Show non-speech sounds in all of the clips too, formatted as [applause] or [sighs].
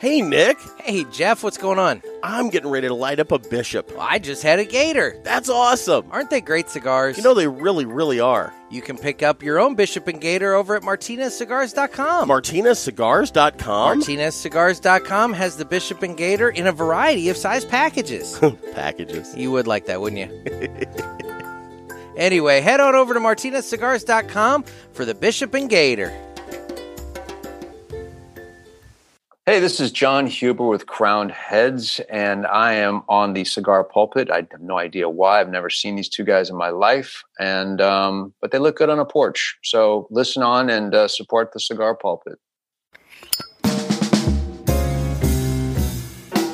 Hey, Nick. Hey, Jeff, what's going on? I'm getting ready to light up a Bishop. I just had a Gator. That's awesome. Aren't they great cigars? You know, they really, really are. you can pick up your own Bishop and Gator over at martinezcigars.com. MartinezCigars.com. MartinezCigars.com has the Bishop and Gator in a variety of size packages. [laughs] Packages. you would like that, wouldn't you? anyway, head on over to martinezcigars.com for the Bishop and Gator. Hey, this is Jon Huber with Crowned Heads, and I am on the cigar pulpit. I have no idea why. I've never seen these two guys in my life, and um, but they look good on a porch. So listen on and uh, support the cigar pulpit.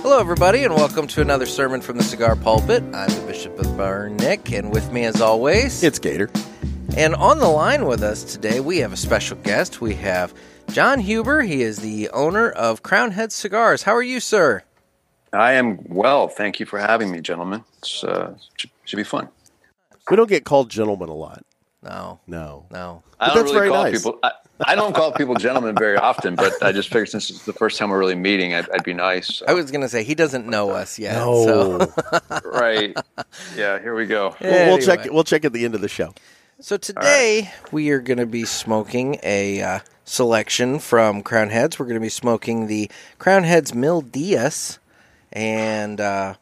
Hello, everybody, and welcome to another sermon from the Cigar Pulpit. I'm the Bishop of Burn, Nick, and with me, as always, It's Gator. And on the line with us today, we have a special guest. We have Jon Huber. He is the owner of Crown Head Cigars. How are you, sir? I am well. Thank you for having me, gentlemen. It's uh, should, should be fun. We don't get called gentlemen a lot. No, No. no. I don't that's really very call nice. people. I, I don't call people gentlemen very often, but I just figured since it's the first time we're really meeting, I'd, I'd be nice. So. I was going to say he doesn't know us yet. So, No. right. Yeah. Here we go. [laughs] We'll- we'll check. We'll check at the end of the show. So today we are going to be smoking a uh, selection from Crown Heads. We're going to be smoking the Crown Heads Mil Dias, and uh,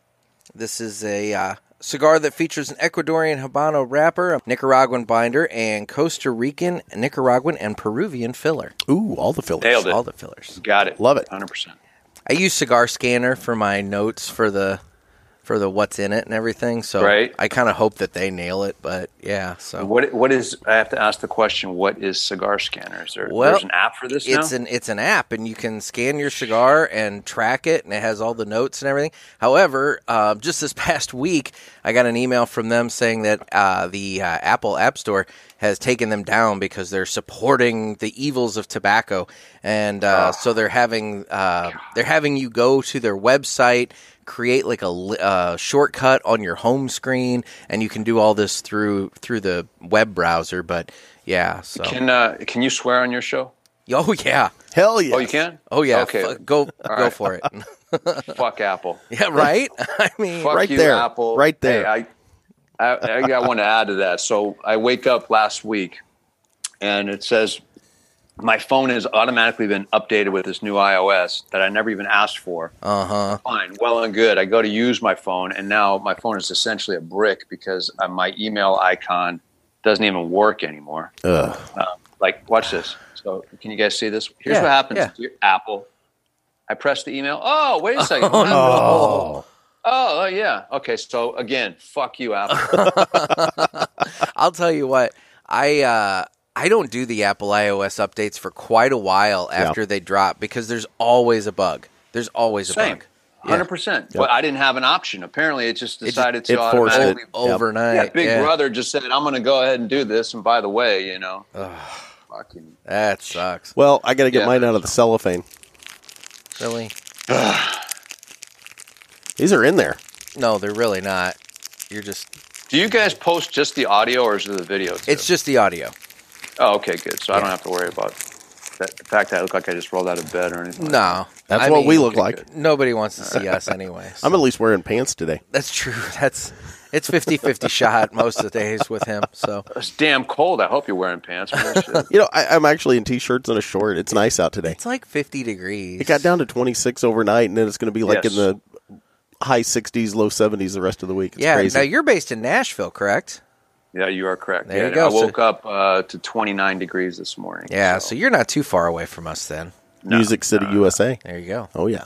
this is a uh, cigar that features an Ecuadorian Habano wrapper, a Nicaraguan binder, and Costa Rican, Nicaraguan, and Peruvian filler. Ooh, all the fillers. Nailed it. All the fillers. Got it. Love it. Hundred percent. I use Cigar Scanner for my notes for the for the what's in it and everything. So Right. I kind of hope that they nail it. But yeah, so What what is? I have to ask the question. What is Cigar Scanner? Is there Well, there's an app for this it's now? an it's an app and you can scan your cigar and track it and it has all the notes and everything however uh, just this [laughs] past week i got an email from them saying that uh, the uh, apple app store has taken them down because they're supporting the evils of tobacco and uh, so they're having uh, they're having you go to their website create like a uh, shortcut on your home screen and you can do all this through through the web browser but yeah so Can uh, can you swear on your show? [laughs] oh yeah Hell yeah. Oh, you can. Oh yeah, Okay. F- go go right. for it. [laughs] Fuck Apple. [laughs] yeah, right. I mean, Fuck Right you, there. Apple. Right there. Hey, I, I, I got one to add to that. So I wake up last week, and it says my phone has automatically been updated with this new iOS that I never even asked for. uh huh. Fine, well and good. I go to use my phone, and now my phone is essentially a brick because uh, my email icon doesn't even work anymore. Um, like, watch this. So, can you guys see this? Here's Yeah, what happens yeah. to your Apple. I press the email. Oh, wait a [laughs] second. Oh? Oh. Oh, yeah. Okay, so again, fuck you, Apple. [laughs] I'll tell you what. I uh, I don't do the Apple iOS updates for quite a while after they drop because there's always a bug. There's always a Same. bug. Hundred percent. But I didn't have an option. Apparently, it just just- decided to it forced it. automatically. Yep. Overnight. Yeah, Big yeah. Brother just said, "I'm going to go ahead and do this." And by the way, you know, fucking That sucks. Well, I got to get Yeah. mine out of the cellophane. Really? [sighs] [sighs] [sighs] These are in there. No, they're really not. You're just. Do you guys post just the audio or is it the video? Too? It's just the audio. oh, okay, good. So I don't have to worry about that, the fact that I look like I just rolled out of bed or anything. like No, That's I what mean, we look like. Nobody wants to see us [laughs] anyway. I'm at least wearing pants today. That's true. [laughs] That's it's 50-50 shot most of the days with him. So. It's damn cold. I hope you're wearing pants. for this shit. [laughs] You know, I, I'm actually in t-shirts and a short. It's nice out today. it's like 50 degrees. It got down to 26 overnight, and then it's going to be like Yes. in the high 60s, low 70s the rest of the week. It's yeah. crazy. Now you're based in Nashville, correct? yeah, you are correct. There you go. I So- woke up uh, to 29 degrees this morning. Yeah. So you're not too far away from us then. Music City, USA. There you go. Oh yeah,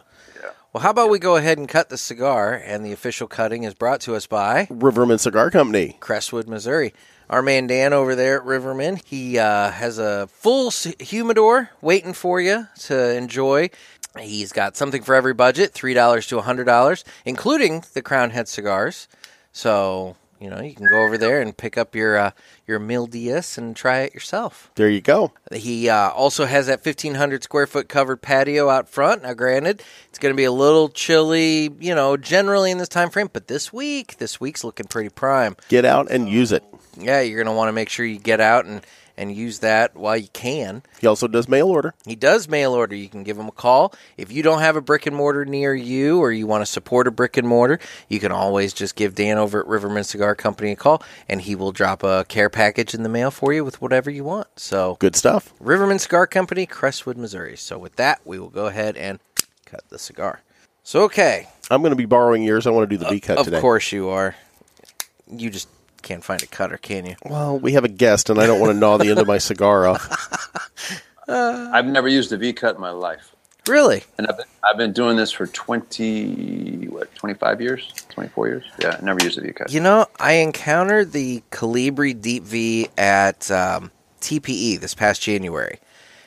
Well, how about we go ahead and cut the cigar? And the official cutting is brought to us by Riverman Cigar Company. Crestwood, Missouri. Our man Dan over there at Riverman, he uh, has a full humidor waiting for you to enjoy. He's got something for every budget, three dollars to hundred dollars, including the Crown Head cigars. So you know you can go over there and pick up your uh, your Mil Dias and try it yourself. There you go. He uh, also has that 1,500 square foot covered patio out front. Now, granted, it's going to be a little chilly, you know, generally in this time frame, but this week, this week's looking pretty prime. Get out and use it. Yeah, you're going to want to make sure you get out and, and use that while you can. He also does mail order. He does mail order. You can give him a call. If you don't have a brick and mortar near you or you want to support a brick and mortar, you can always just give Dan over at Riverman Cigar Company a call and he will drop a care package in the mail for you with whatever you want. So, Good stuff. Riverman Cigar Company, Crestwood, Missouri. So, with that, we will go ahead and cut the cigar. So, okay. I'm going to be borrowing yours. I want to do the uh, V cut Of today. course you are. You just can't find a cutter, can you? Well, we have a guest, and I don't want to gnaw the end of my cigar off. [laughs] [laughs] I've never used a V cut in my life, Really? and I've been, I've been doing this for twenty what twenty five years, twenty four years. Yeah, I never used a V cut. You know, I encountered the Colibri Deep V at um, TPE this past January,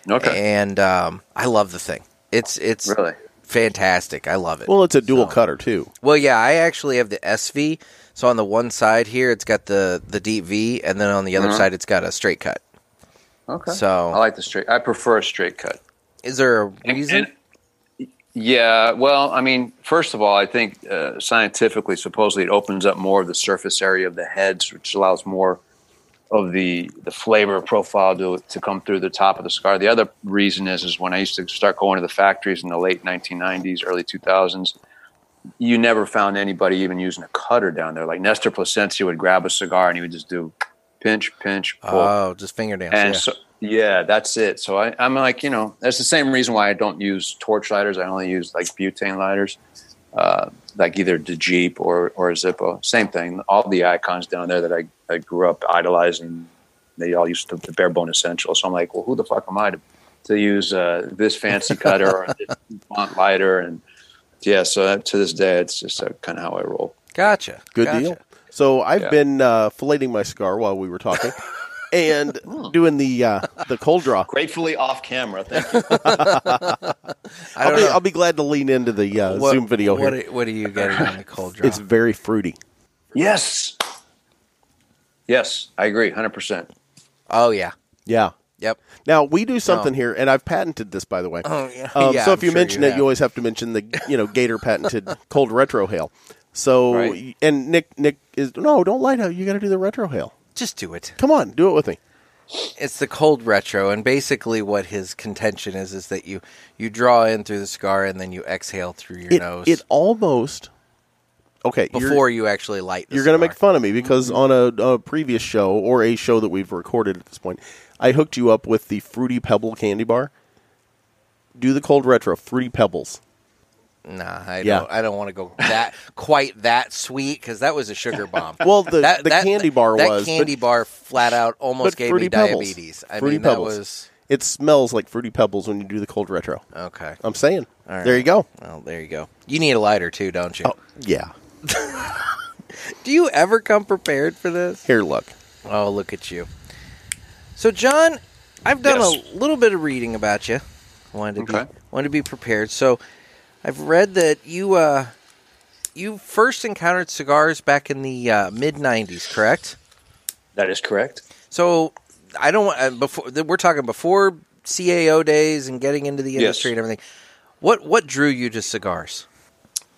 Okay, and um, I love the thing. It's it's really. Fantastic. I love it. Well, it's a dual So- cutter too. Well, yeah, I actually have the SV. So on the one side here, it's got the the Deep V, and then on the other Uh-huh. side, it's got a straight cut. Okay, So- I like the straight. I prefer a straight cut. Is there a And- reason? and- yeah, well, I mean, first of all, I think uh, scientifically, supposedly, it opens up more of the surface area of the heads, which allows more of the the flavor profile to to come through the top of the cigar. The other reason is is when I used to start going to the factories in the late 1990s, early 2000s, you never found anybody even using a cutter down there. Like Nestor Plasencia would grab a cigar and he would just do pinch, pinch, pull. oh, just fingernails. And yeah. so, yeah, that's it. So I, I'm like, you know, that's the same reason why I don't use torch lighters. I only use like butane lighters, uh, like either the Djeep or or Zippo. Same thing. All the icons down there that I, I grew up idolizing, they all used the, the bare bone essential. So I'm like, well, who the fuck am I to, to use uh, this fancy cutter or this font lighter? And yeah, so that, to this day, it's just uh, kind of how I roll. gotcha. Good gotcha. deal. So I've Yeah. been uh, filleting my cigar while we were talking, [laughs] and [laughs] doing the uh, the cold draw. [laughs] Gratefully off camera. Thank you. [laughs] I I'll don't be, know. I'll be glad to lean into the uh, What- Zoom video what here. Are, what are you getting on the cold draw? It's very fruity. yes. Yes, I agree, hundred percent. oh yeah. Yeah. Yep. Now we do something here, and I've patented this, by the way. Oh yeah. Um, Yeah, so if I'm you sure mention it, have. you always have to mention the you know Gator patented cold retro hail. So Right. and Nick Nick is no, don't light out. You got to do the retro hail. Just do it. Come on, do it with me. It's the cold retro, and basically what his contention is is that you you draw in through the scar and then you exhale through your It nose it almost okay before you actually light. The you're going to make fun of me because mm-hmm. on a, a previous show or a show that we've recorded at this point, I hooked you up with the Fruity Pebble candy bar. Do the cold retro Fruity Pebbles. Nah, I Yeah. don't. I don't want to go that quite that sweet because that was a sugar bomb. [laughs] Well, the that, the that- candy bar was. that was, candy but bar flat out almost gave me Pebbles. diabetes. I Fruity mean, Pebbles. that was it smells like Fruity Pebbles when you do the cold retro. okay. I'm saying. Right. There you go. Well, there you go. You need a lighter too, don't you? Oh yeah. [laughs] Do you ever come prepared for this? Here, look. Oh, look at you. So, Jon, I've done Yes. a little bit of reading about you. Wanted to Okay. be wanted to be prepared. So, I've read that you uh, you first encountered cigars back in the uh, mid '90s, correct? That is correct. So, I don't want uh, before we're talking before CAO days and getting into the Yes. industry and everything. What what drew you to cigars?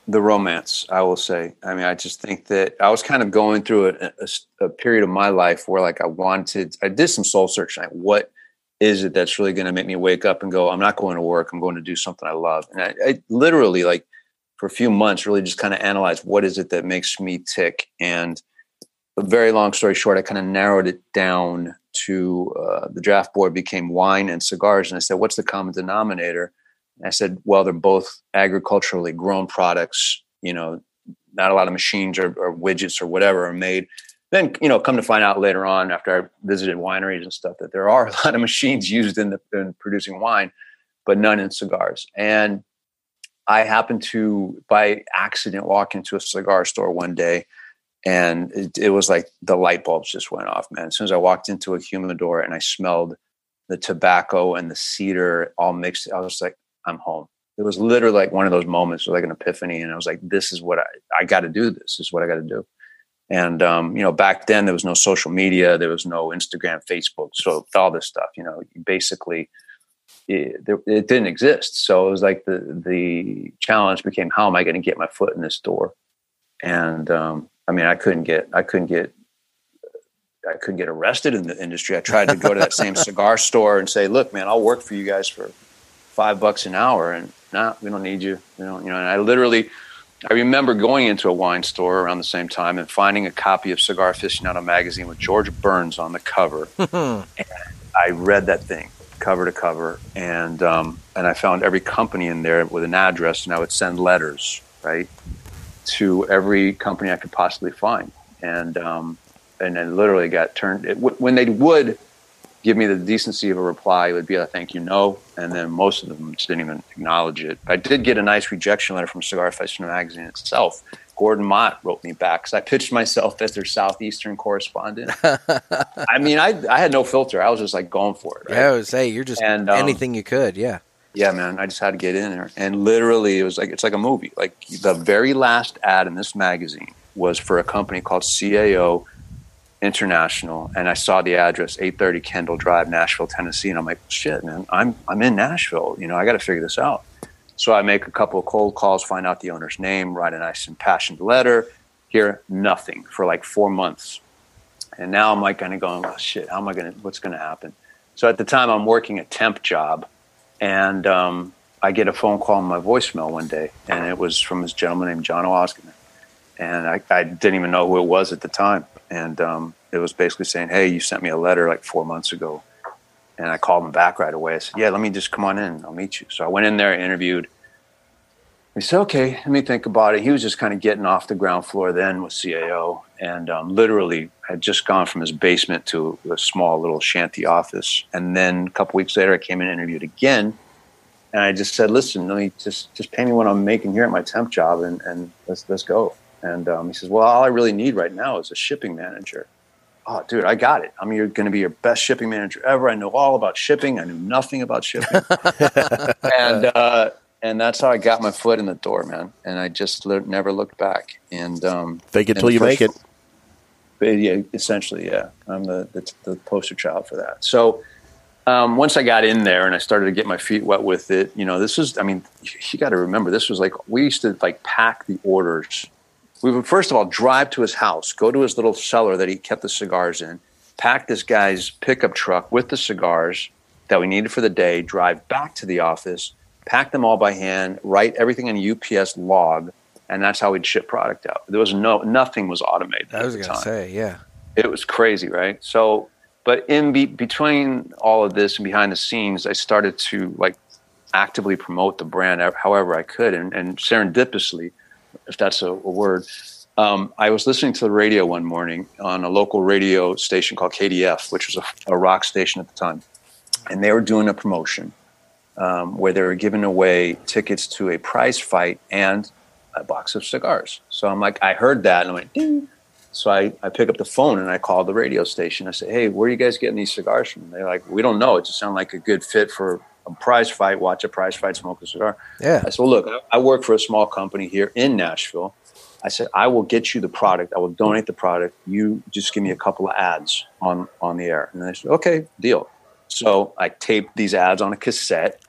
the romance i will say i mean i just think that i was kind of going through a, a- a period of my life where like i wanted i did some soul searching like what is it that's really going to make me wake up and go i'm not going to work i'm going to do something i love and i, I literally like for a few months really just kind of analyzed what is it that makes me tick and a very long story short i kind of narrowed it down to uh, the draft board became wine and cigars and i said what's the common denominator I said, well, they're both agriculturally grown products. You know, not a lot of machines or, or widgets or whatever are made. Then, you know, come to find out later on after I visited wineries and stuff that there are a lot of machines used in, the, in producing wine, but none in cigars. And I happened to, by accident, walk into a cigar store one day and it, it was like the light bulbs just went off, man. As soon as I walked into a humidor and I smelled the tobacco and the cedar all mixed, I was like, I'm home. It was literally like one of those moments, like an epiphany, and I was like, "This is what I I got to do. This is what I got to do." And um, you know, back then there was no social media, there was no Instagram, Facebook, so all this stuff. You know, basically, it, it didn't exist. So it was like the the challenge became, how am I going to get my foot in this door? And um, I mean, I couldn't get I couldn't get I couldn't get arrested in the industry. I tried to go to that same [laughs] cigar store and say, "Look, man, I'll work for you guys for five bucks an hour," and nah, we don't need you. We don't, you know. And I literally, I remember going into a wine store around the same time and finding a copy of Cigar Aficionado magazine with George Burns on the cover, [laughs] and I read that thing cover to cover, and um, and I found every company in there with an address, and I would send letters right to every company I could possibly find, and um, and then literally got turned it, when they would give me the decency of a reply, it would be a thank you no, and then most of them just didn't even acknowledge it. I did get a nice rejection letter from Cigar Aficionado magazine itself. Gordon Mott wrote me back because I pitched myself as their southeastern correspondent. [laughs] I mean, I I had no filter. I was just like going for it. Right? Yeah, I would say you're just And, um, anything you could. Yeah. Yeah, man. I just had to get in there, and literally, it was like it's like a movie. Like the very last ad in this magazine was for a company called CAO International, and I saw the address 830 Kendall Drive, Nashville, Tennessee, and I'm like, shit, man, I'm I'm in Nashville. You know, I got to figure this out. So I make a couple of cold calls, find out the owner's name, write a nice impassioned letter. Hear nothing for like four months, and now I'm like kind of going, oh, shit, how am I gonna? What's gonna happen? So at the time, I'm working a temp job, and um, I get a phone call on my voicemail one day, and it was from this gentleman named John Osgood and I, I didn't even know who it was at the time. And um, it was basically saying, "Hey, you sent me a letter like four months ago," and I called him back right away. I said, "Yeah, let me just come on in. I'll meet you." So I went in there, interviewed. He said, "Okay, let me think about it." He was just kind of getting off the ground floor then with CAO, and um, literally had just gone from his basement to a small little shanty office. And then a couple weeks later, I came in and interviewed again. And I just said, "Listen, let me just just pay me what I'm making here at my temp job, and, and let's let's go." And um, he says, "Well, all I really need right now is a shipping manager." Oh, dude, I got it. I'm you're going to be your best shipping manager ever. I know all about shipping. I knew nothing about shipping, [laughs] and uh, and that's how I got my foot in the door, man. And I just le- never looked back. And um, Fake it till you make it. but yeah, essentially, yeah. I'm the, the the poster child for that. So um, once I got in there and I started to get my feet wet with it, you know, this is, I mean, you got to remember, this was like we used to like pack the orders. We would first of all drive to his house, go to his little cellar that he kept the cigars in, pack this guy's pickup truck with the cigars that we needed for the day, drive back to the office, pack them all by hand, write everything in a UPS log, and that's how we'd ship product out. There was no nothing was automated. I was gonna time say, yeah. it was crazy, right? So, but in be- between all of this and behind the scenes, I started to like actively promote the brand however I could, and, and serendipitously, if that's a, a word, um, I was listening to the radio one morning on a local radio station called KDF, which was a, a rock station at the time, and they were doing a promotion um, where they were giving away tickets to a prize fight and a box of cigars. So I'm like, I heard that, and I went, ding. So I, I pick up the phone and I call the radio station. I say, hey, where are you guys getting these cigars from? They're like, we don't know. It just sounded like a good fit for a prize fight, watch a prize fight, smoke a cigar. Yeah. I said, well, look, I, work for a small company here in Nashville. I said, I will get you the product. I will donate the product. You just give me a couple of ads on, on the air. And they said, okay, deal. So I taped these ads on a cassette.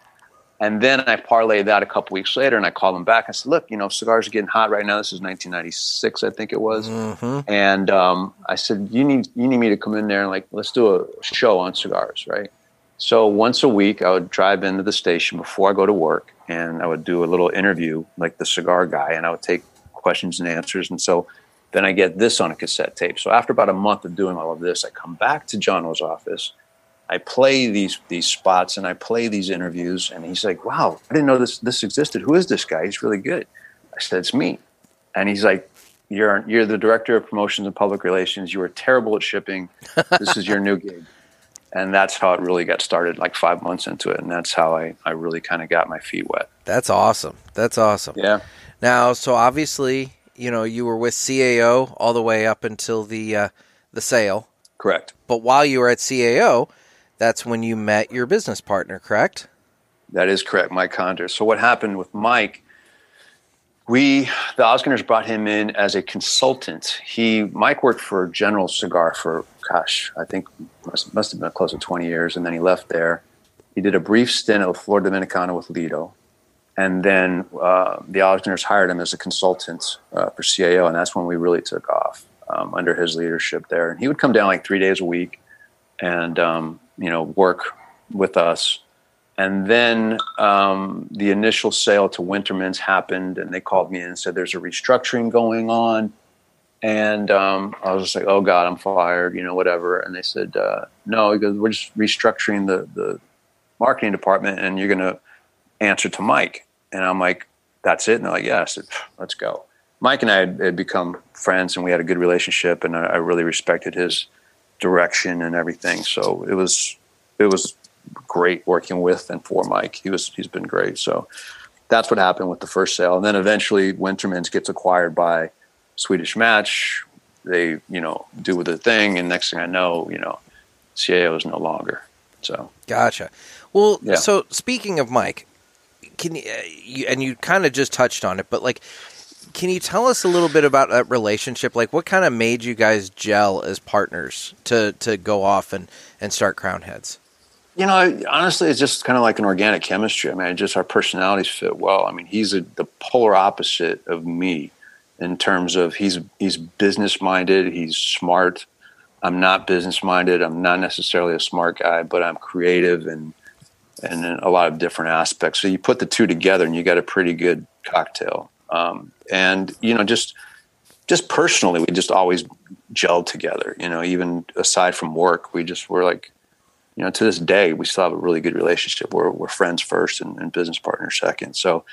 And then I parlayed that a couple weeks later and I called them back. I said, look, you know, cigars are getting hot right now. This is 1996, I think it was. Mm-hmm. And um, I said, you need, you need me to come in there and like, let's do a show on cigars, right? So once a week, I would drive into the station before I go to work and I would do a little interview like the cigar guy and I would take questions and answers. And so then I get this on a cassette tape. So after about a month of doing all of this, I come back to John O's office. I play these these spots and I play these interviews, and he's like, "Wow, I didn't know this this existed. Who is this guy? He's really good." I said, "It's me," and he's like, "You're you're the director of promotions and public relations. You are terrible at shipping. This is your new gig." And that's how it really got started, like five months into it, and that's how I I really kind of got my feet wet. That's awesome. That's awesome. Yeah. Now, so obviously, you know, you were with CAO all the way up until the uh, the sale. Correct. But while you were at CAO, that's when you met your business partner, correct? That is correct, Mike Conder. So what happened with Mike? We the Ozgeners brought him in as a consultant. He Mike worked for General Cigar for gosh, I think must, must have been close to twenty years, and then he left there. He did a brief stint at Florida Dominicana with Litto, and then uh, the Ozgeners hired him as a consultant uh, for CAO, and that's when we really took off. um, under his leadership there. And he would come down like three days a week and, um, you know, work with us. And then um, the initial sale to Wintermans happened, and they called me in and said, There's a restructuring going on. And um, I was just like, Oh God, I'm fired, you know, whatever. And they said, uh, No, because we're just restructuring the, the marketing department, and you're going to answer to Mike. And I'm like, That's it? And they're like, Yeah. Let's go. Mike and I had, had become friends, and we had a good relationship, and I, I really respected his direction and everything. So it was it was great working with and for Mike. He was he's been great. So that's what happened with the first sale, and then eventually Wintermans gets acquired by Swedish Match. They you know do with the thing, and next thing I know, you know, CAO is no longer. So Gotcha. Well, Yeah. so speaking of Mike, can you, uh, you and you kind of just touched on it, but like, can you tell us a little bit about that relationship? Like, what kind of made you guys gel as partners to to go off and and start Crown Heads? You know, honestly, it's just kind of like an organic chemistry. I mean, just our personalities fit well. I mean, he's a, the polar opposite of me in terms of he's he's business minded. He's smart. I'm not business minded. I'm not necessarily a smart guy, but I'm creative and and a lot of different aspects. So you put the two together, and you got a pretty good cocktail. Um, and you know, just just personally, we just always gelled together. You know, even aside from work, we just were like you know, to this day, we still have a really good relationship. We're, we're friends first and, and business partners second. So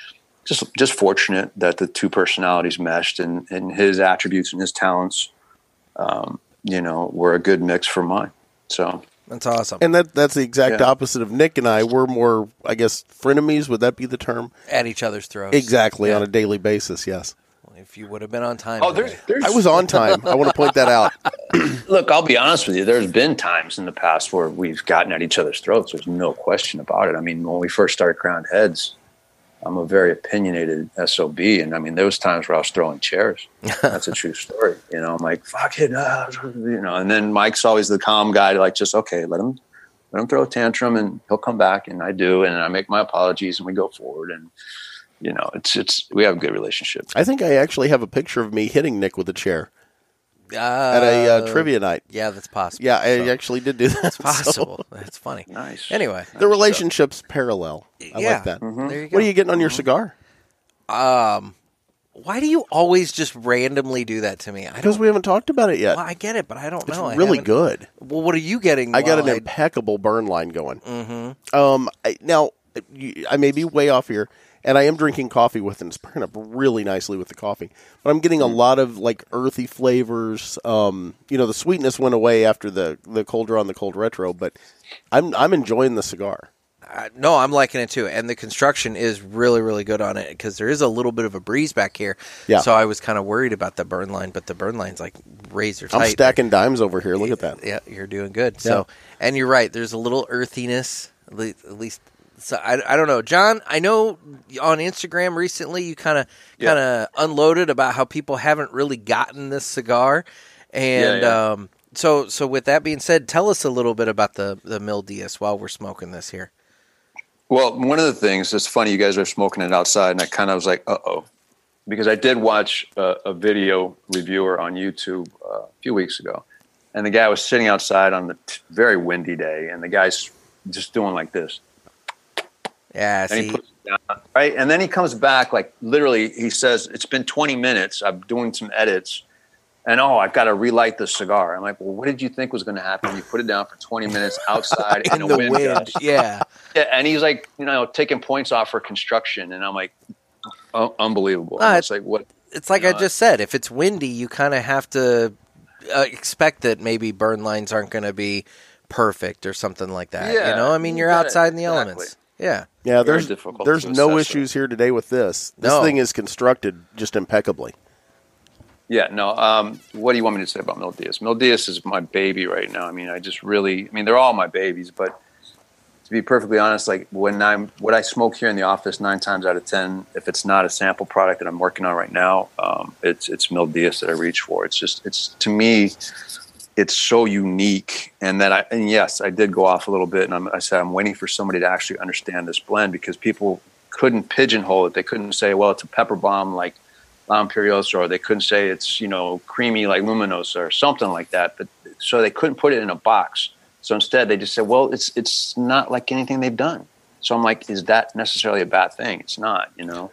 just, just fortunate that the two personalities meshed and, and his attributes and his talents, um, you know, were a good mix for mine. So That's awesome. And that that's the exact Yeah. opposite of Nick and I. We're more, I guess, frenemies. Would that be the term? At each other's throats. Exactly Yeah. on a daily basis. Yes, If you would have been on time. Oh, there's, there's I was on time. I want to point that out. [laughs] look, I'll be honest with you. There's been times in the past where we've gotten at each other's throats. There's no question about it. I mean, when we first started Crowned Heads, I'm a very opinionated SOB. And I mean, there was times where I was throwing chairs. [laughs] That's a true story. You know, I'm like, fuck it. ah," [laughs] you know, and then Mike's always the calm guy to like, just, okay, let him, let him throw a tantrum and he'll come back. And I do. And I make my apologies and we go forward. And, you know, it's, it's, we have a good relationship. I think I actually have a picture of me hitting Nick with a chair uh, at a uh, trivia night. Yeah, that's possible. Yeah, I actually did do that. It's [laughs] possible. that's funny. Nice. Anyway, the relationships parallel. I yeah, like that. There you go. What are you getting on your cigar? Um, why do you always just randomly do that to me? I Because don't. we haven't talked about it yet. Well, I get it, but I don't it's know. I really haven't- good. Well, what are you getting? I got while an impeccable burn line going. Mm-hmm. Um, I, now I may be way off here, and I am drinking coffee with it. and It's pairing up really nicely with the coffee, but I'm getting a lot of like earthy flavors. Um, you know, the sweetness went away after the the cold draw and the cold retro, but I'm I'm enjoying the cigar. Uh, no, I'm liking it too, and the construction is really, really good on it because there is a little bit of a breeze back here. Yeah. So I was kind of worried about the burn line, but the burn line's like razor tight. I'm stacking dimes over here. Look at that. Yeah, you're doing good. So, and you're right. There's a little earthiness, at least. So I, I don't know, Jon. I know on Instagram recently you kind of kind of unloaded about how people haven't really gotten this cigar, and Yeah, yeah. um, so so with that being said, tell us a little bit about the the Mil Dias while we're smoking this here. Well, one of the things it's funny you guys are smoking it outside, and I kind of was like, "Uh oh," because I did watch a, a video reviewer on YouTube uh, a few weeks ago, and the guy was sitting outside on the t- very windy day, and the guy's just doing like this, Yeah, and he puts it down, right, and then he comes back like literally, he says, "It's been 20 minutes. I'm doing some edits." And oh, I've got to relight the cigar. I'm like, well, what did you think was going to happen? You put it down for 20 minutes outside [laughs] in, in the wind wind. Yeah, Yeah, and he's like, you know, taking points off for construction, and I'm like, un- unbelievable. Uh, it's like, what? it's like You I just said. If it's windy, you kind of have to uh, expect that maybe burn lines aren't going to be perfect or something like that. you know, I mean, you you're got it. outside in the Exactly. elements. Yeah. Yeah, Very there's difficult there's to no assess issues here today with this. This No. thing is constructed just impeccably. Yeah, no. Um, what do you want me to say about Mil Dias? Mil Dias is my baby right now. I mean, I just really, I mean, they're all my babies, but to be perfectly honest, like when I'm, what I smoke here in the office, nine times out of ten, if it's not a sample product that I'm working on right now, um, it's it's Mil Dias that I reach for. It's just, it's to me, it's so unique, and that I, and yes, I did go off a little bit, and I'm, I said I'm waiting for somebody to actually understand this blend because people couldn't pigeonhole it. They couldn't say, well, it's a pepper bomb like La Imperiosa, or they couldn't say it's you know creamy like Luminosa or something like that. But so they couldn't put it in a box. So instead, they just said, well, it's it's not like anything they've done. So I'm like, is that necessarily a bad thing? It's not, you know.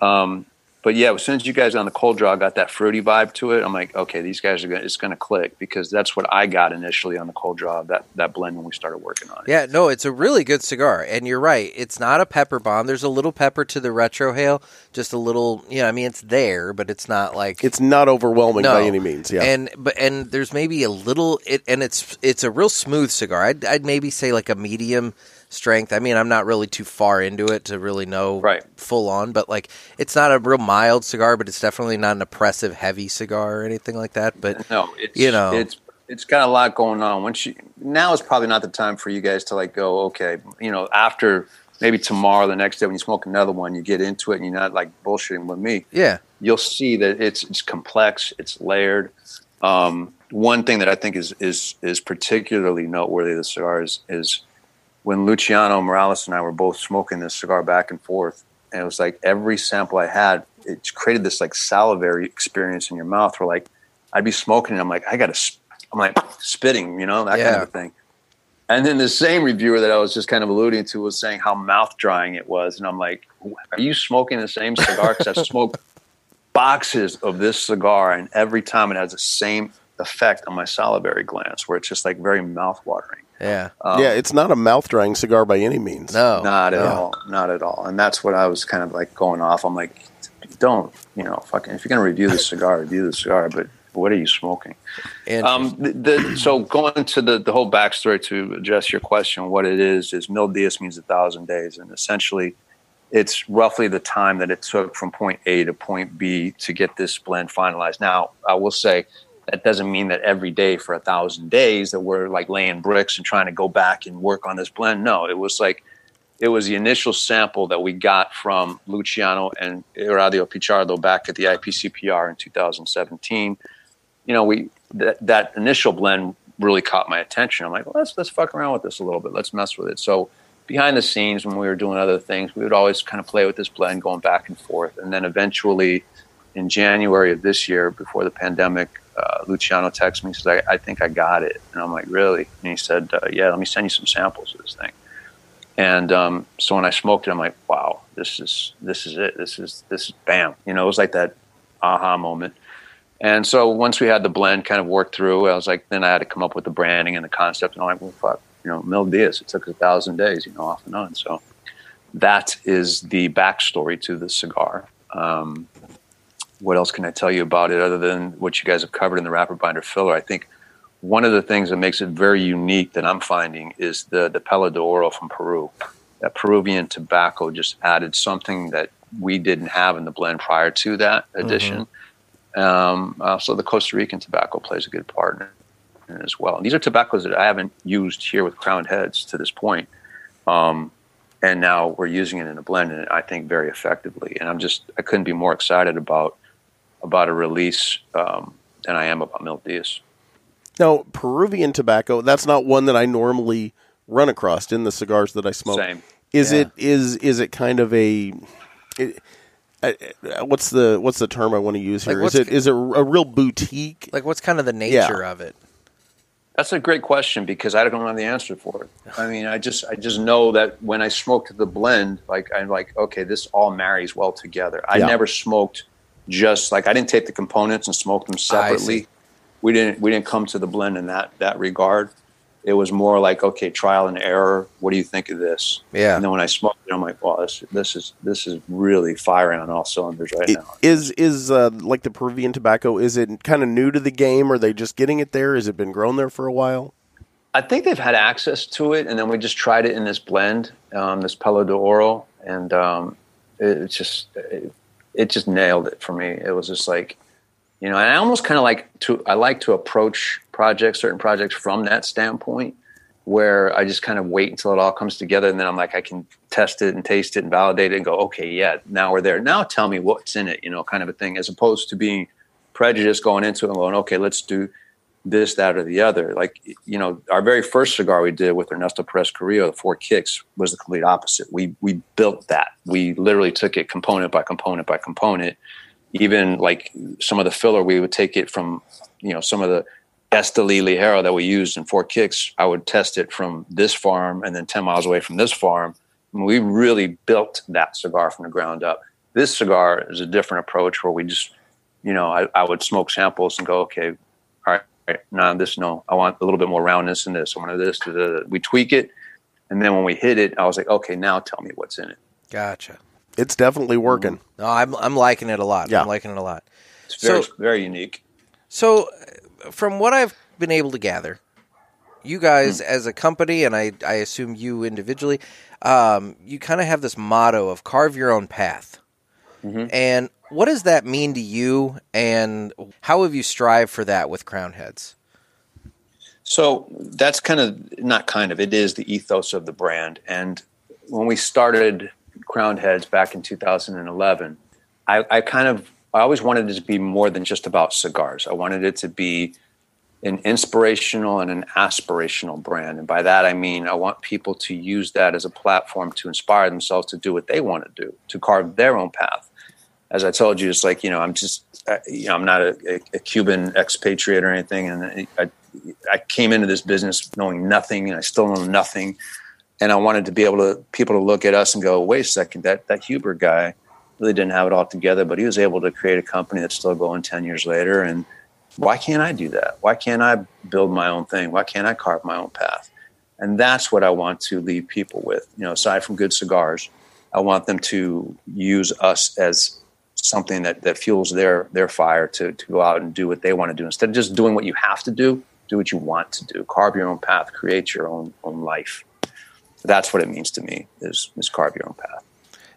Um, but yeah, as soon as you guys on the cold draw got that fruity vibe to it, I'm like, okay, these guys are gonna it's gonna click because that's what I got initially on the cold draw that that blend when we started working on it. Yeah, no, it's a really good cigar, and you're right. It's not a pepper bomb. There's a little pepper to the retrohale, just a little. You know, I mean, it's there, but it's not like It's not overwhelming no. by any means. Yeah. and but and there's maybe a little. It and it's it's a real smooth cigar. I'd, I'd maybe say like a medium strength. I mean, I'm not really too far into it to really know Right. full on, but like it's not a real mild cigar, but it's definitely not an oppressive heavy cigar or anything like that. But No, it's You know. it's it's got a lot going on. Once you now is probably not the time for you guys to like go, okay, you know, after maybe tomorrow, the next day when you smoke another one, you get into it and you're not like bullshitting with me. yeah, You'll see that it's it's complex, it's layered. Um, one thing that I think is is is particularly noteworthy of the cigar is, is when Luciano Meirelles and I were both smoking this cigar back and forth, and it was like every sample I had, it created this like salivary experience in your mouth where like I'd be smoking and I'm like, I gotta, sp- I'm like spitting, you know, that kind of thing. And then the same reviewer that I was just kind of alluding to was saying how mouth drying it was, and I'm like, are you smoking the same cigar? Because I've smoked boxes of this cigar, and every time it has the same effect on my salivary glands, where it's just like very mouth watering. Yeah, Um, yeah, it's not a mouth drying cigar by any means. no, not at no. all. Not at all. And that's what I was kind of like going off. I'm like, don't, you know, fucking, if you're going to review the cigar, review the cigar, but what are you smoking? Um, the, the, so going to the, the whole backstory to address your question, what it is, is Mil Dias means a thousand days. And essentially, it's roughly the time that it took from point A to point B to get this blend finalized. Now, I will say that doesn't mean that every day for a thousand days that we're like laying bricks and trying to go back and work on this blend. No, it was like it was the initial sample that we got from Luciano and Radio Pichardo back at the IPCPR in 2017. You know, we that, that initial blend really caught my attention. I'm like, well, let's let's fuck around with this a little bit. Let's mess with it. So behind the scenes, when we were doing other things, we would always kind of play with this blend, going back and forth, and then eventually, in January of this year, before the pandemic, uh, Luciano texts me and says, I, I think I got it. And I'm like, really? And he said, uh, yeah, let me send you some samples of this thing. And um, so when I smoked it, I'm like, wow, this is this is it. This is this is bam. You know, it was like that aha moment. And so once we had the blend kind of worked through, I was like, then I had to come up with the branding and the concept. And I'm like, well, fuck, you know, Mil Dias. It took a thousand days, you know, off and on. So that is the backstory to the cigar. Um, what else can I tell you about it other than what you guys have covered in the wrapper binder filler? I think one of the things that makes it very unique that I'm finding is the the Pelo de Oro from Peru. That Peruvian tobacco just added something that we didn't have in the blend prior to that addition. Um, also, the Costa Rican tobacco plays a good part in it as well. And these are tobaccos that I haven't used here with crowned heads to this point. Um, and now we're using it in a blend, and I think very effectively. And I'm just I couldn't be more excited about about a release um, than I am about Mil Dias. Now, Peruvian tobacco, that's not one that I normally run across in the cigars that I smoke. Same. Is Yeah. it is is it kind of a it, uh, what's the what's the term I want to use Like, here? what's is it it a real boutique? like, what's kind of the nature of it? That's a great question because I don't have the answer for it. I mean, I just I just know that when I smoked the blend, like I'm like, okay, this all marries well together. I Yeah. never smoked just like I didn't take the components and smoke them separately. We didn't we didn't come to the blend in that that regard. It was more like, okay, trial and error. What do you think of this? Yeah. And then when I smoked it, I'm like, wow, this this is this is really firing on all cylinders right It- now. Is is uh, like the Peruvian tobacco? Is it kind of new to the game? Are they just getting it there? Has it been grown there for a while? I think they've had access to it, and then we just tried it in this blend, um, this Pelo de Oro, and um, it, it's just it, it just nailed it for me. It was just like, you know, and I almost kind of like to I like to approach projects, certain projects, from that standpoint, where I just kind of wait until it all comes together, and then I'm like, I can test it and taste it and validate it, and go, okay, yeah, now we're there. Now tell me what's in it, you know, kind of a thing, as opposed to being prejudiced going into it and going, okay, let's do this, that, or the other. Like, you know, our very first cigar we did with Ernesto Perez Carrillo, the Four Kicks, was the complete opposite. We we built that. We literally took it component by component by component even like some of the filler, we would take it from, you know, some of the Esteli Ligero that we used in Four Kicks. I would test it from this farm and then 10 miles away from this farm. And we really built that cigar from the ground up. This cigar is a different approach where we just, you know, I, I would smoke samples and go, okay, all right, right, no, this, no, I want a little bit more roundness in this. I want this, da, da, da. we tweak it. And then when we hit it, I was like, okay, now tell me what's in it. Gotcha. It's definitely working. No, I'm I'm liking it a lot. Yeah. I'm liking it a lot. It's very, So- very unique. So, uh, from what I've been able to gather, you guys as a company, and I, I assume you individually, um, you kind of have this motto of carve your own path. And what does that mean to you, and how have you strived for that with Crown Heads? So that's kind of not kind of it is the ethos of the brand. And when we started Crowned Heads back in 2011, I, I kind of I always wanted it to be more than just about cigars. I wanted it to be an inspirational and an aspirational brand. And by that I mean I want people to use that as a platform to inspire themselves to do what they want to do, to carve their own path. As I told you, it's like you know I'm just uh, you know I'm not a, a, a Cuban expatriate or anything, and I, I came into this business knowing nothing, and I still know nothing. And I wanted to be able to people to look at us and go, wait a second, that that Huber guy really didn't have it all together, but he was able to create a company that's still going ten years later. And why can't I do that? Why can't I build my own thing? Why can't I carve my own path? And that's what I want to leave people with. You know, aside from good cigars, I want them to use us as something that, that fuels their their fire to, to go out and do what they want to do. Instead of just doing what you have to do do what you want to do. Carve your own path create your own own life. That's what it means to me is is carve your own path.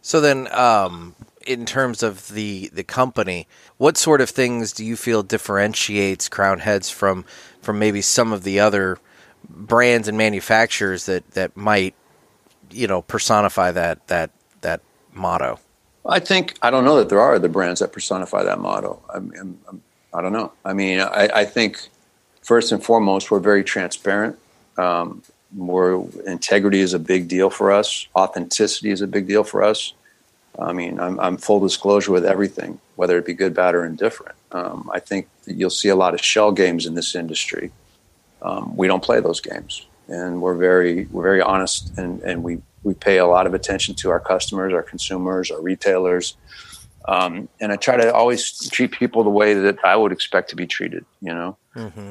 So then, um, in terms of the the company, what sort of things do you feel differentiates Crown Heads from from maybe some of the other brands and manufacturers that that might you know personify that that that motto? I think I don't know that there are other brands that personify that motto. I'm, I'm, I'm, I don't know. I mean, I, I think first and foremost, we're very transparent. Um, we're, integrity is a big deal for us. Authenticity is a big deal for us. I mean, I'm, I'm full disclosure with everything, whether it be good, bad, or indifferent. Um, I think you'll see a lot of shell games in this industry. Um, we don't play those games, and we're very we're very honest, and, and we we pay a lot of attention to our customers, our consumers, our retailers, um, and I try to always treat people the way that I would expect to be treated. You know,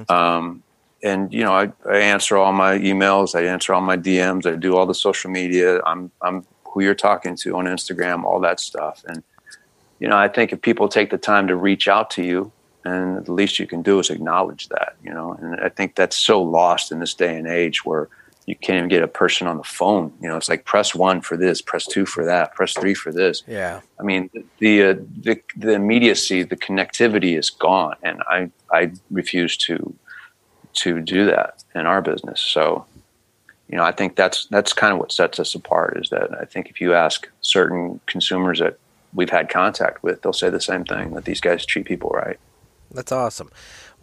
um, and you know, I, I answer all my emails, I answer all my DMs, I do all the social media. I'm I'm who you're talking to on Instagram, all that stuff, and you know, I think if people take the time to reach out to you, and the least you can do is acknowledge that. You know, and I think that's so lost in this day and age where you can't even get a person on the phone. You know, it's like press one for this, press two for that, press three for this. Yeah. I mean, the uh, the the immediacy, the connectivity is gone, and I I refuse to to do that in our business. So, you know, I think that's that's kind of what sets us apart. Is that I think if you ask certain consumers that we've had contact with, they'll say the same thing that these guys treat people right. That's awesome.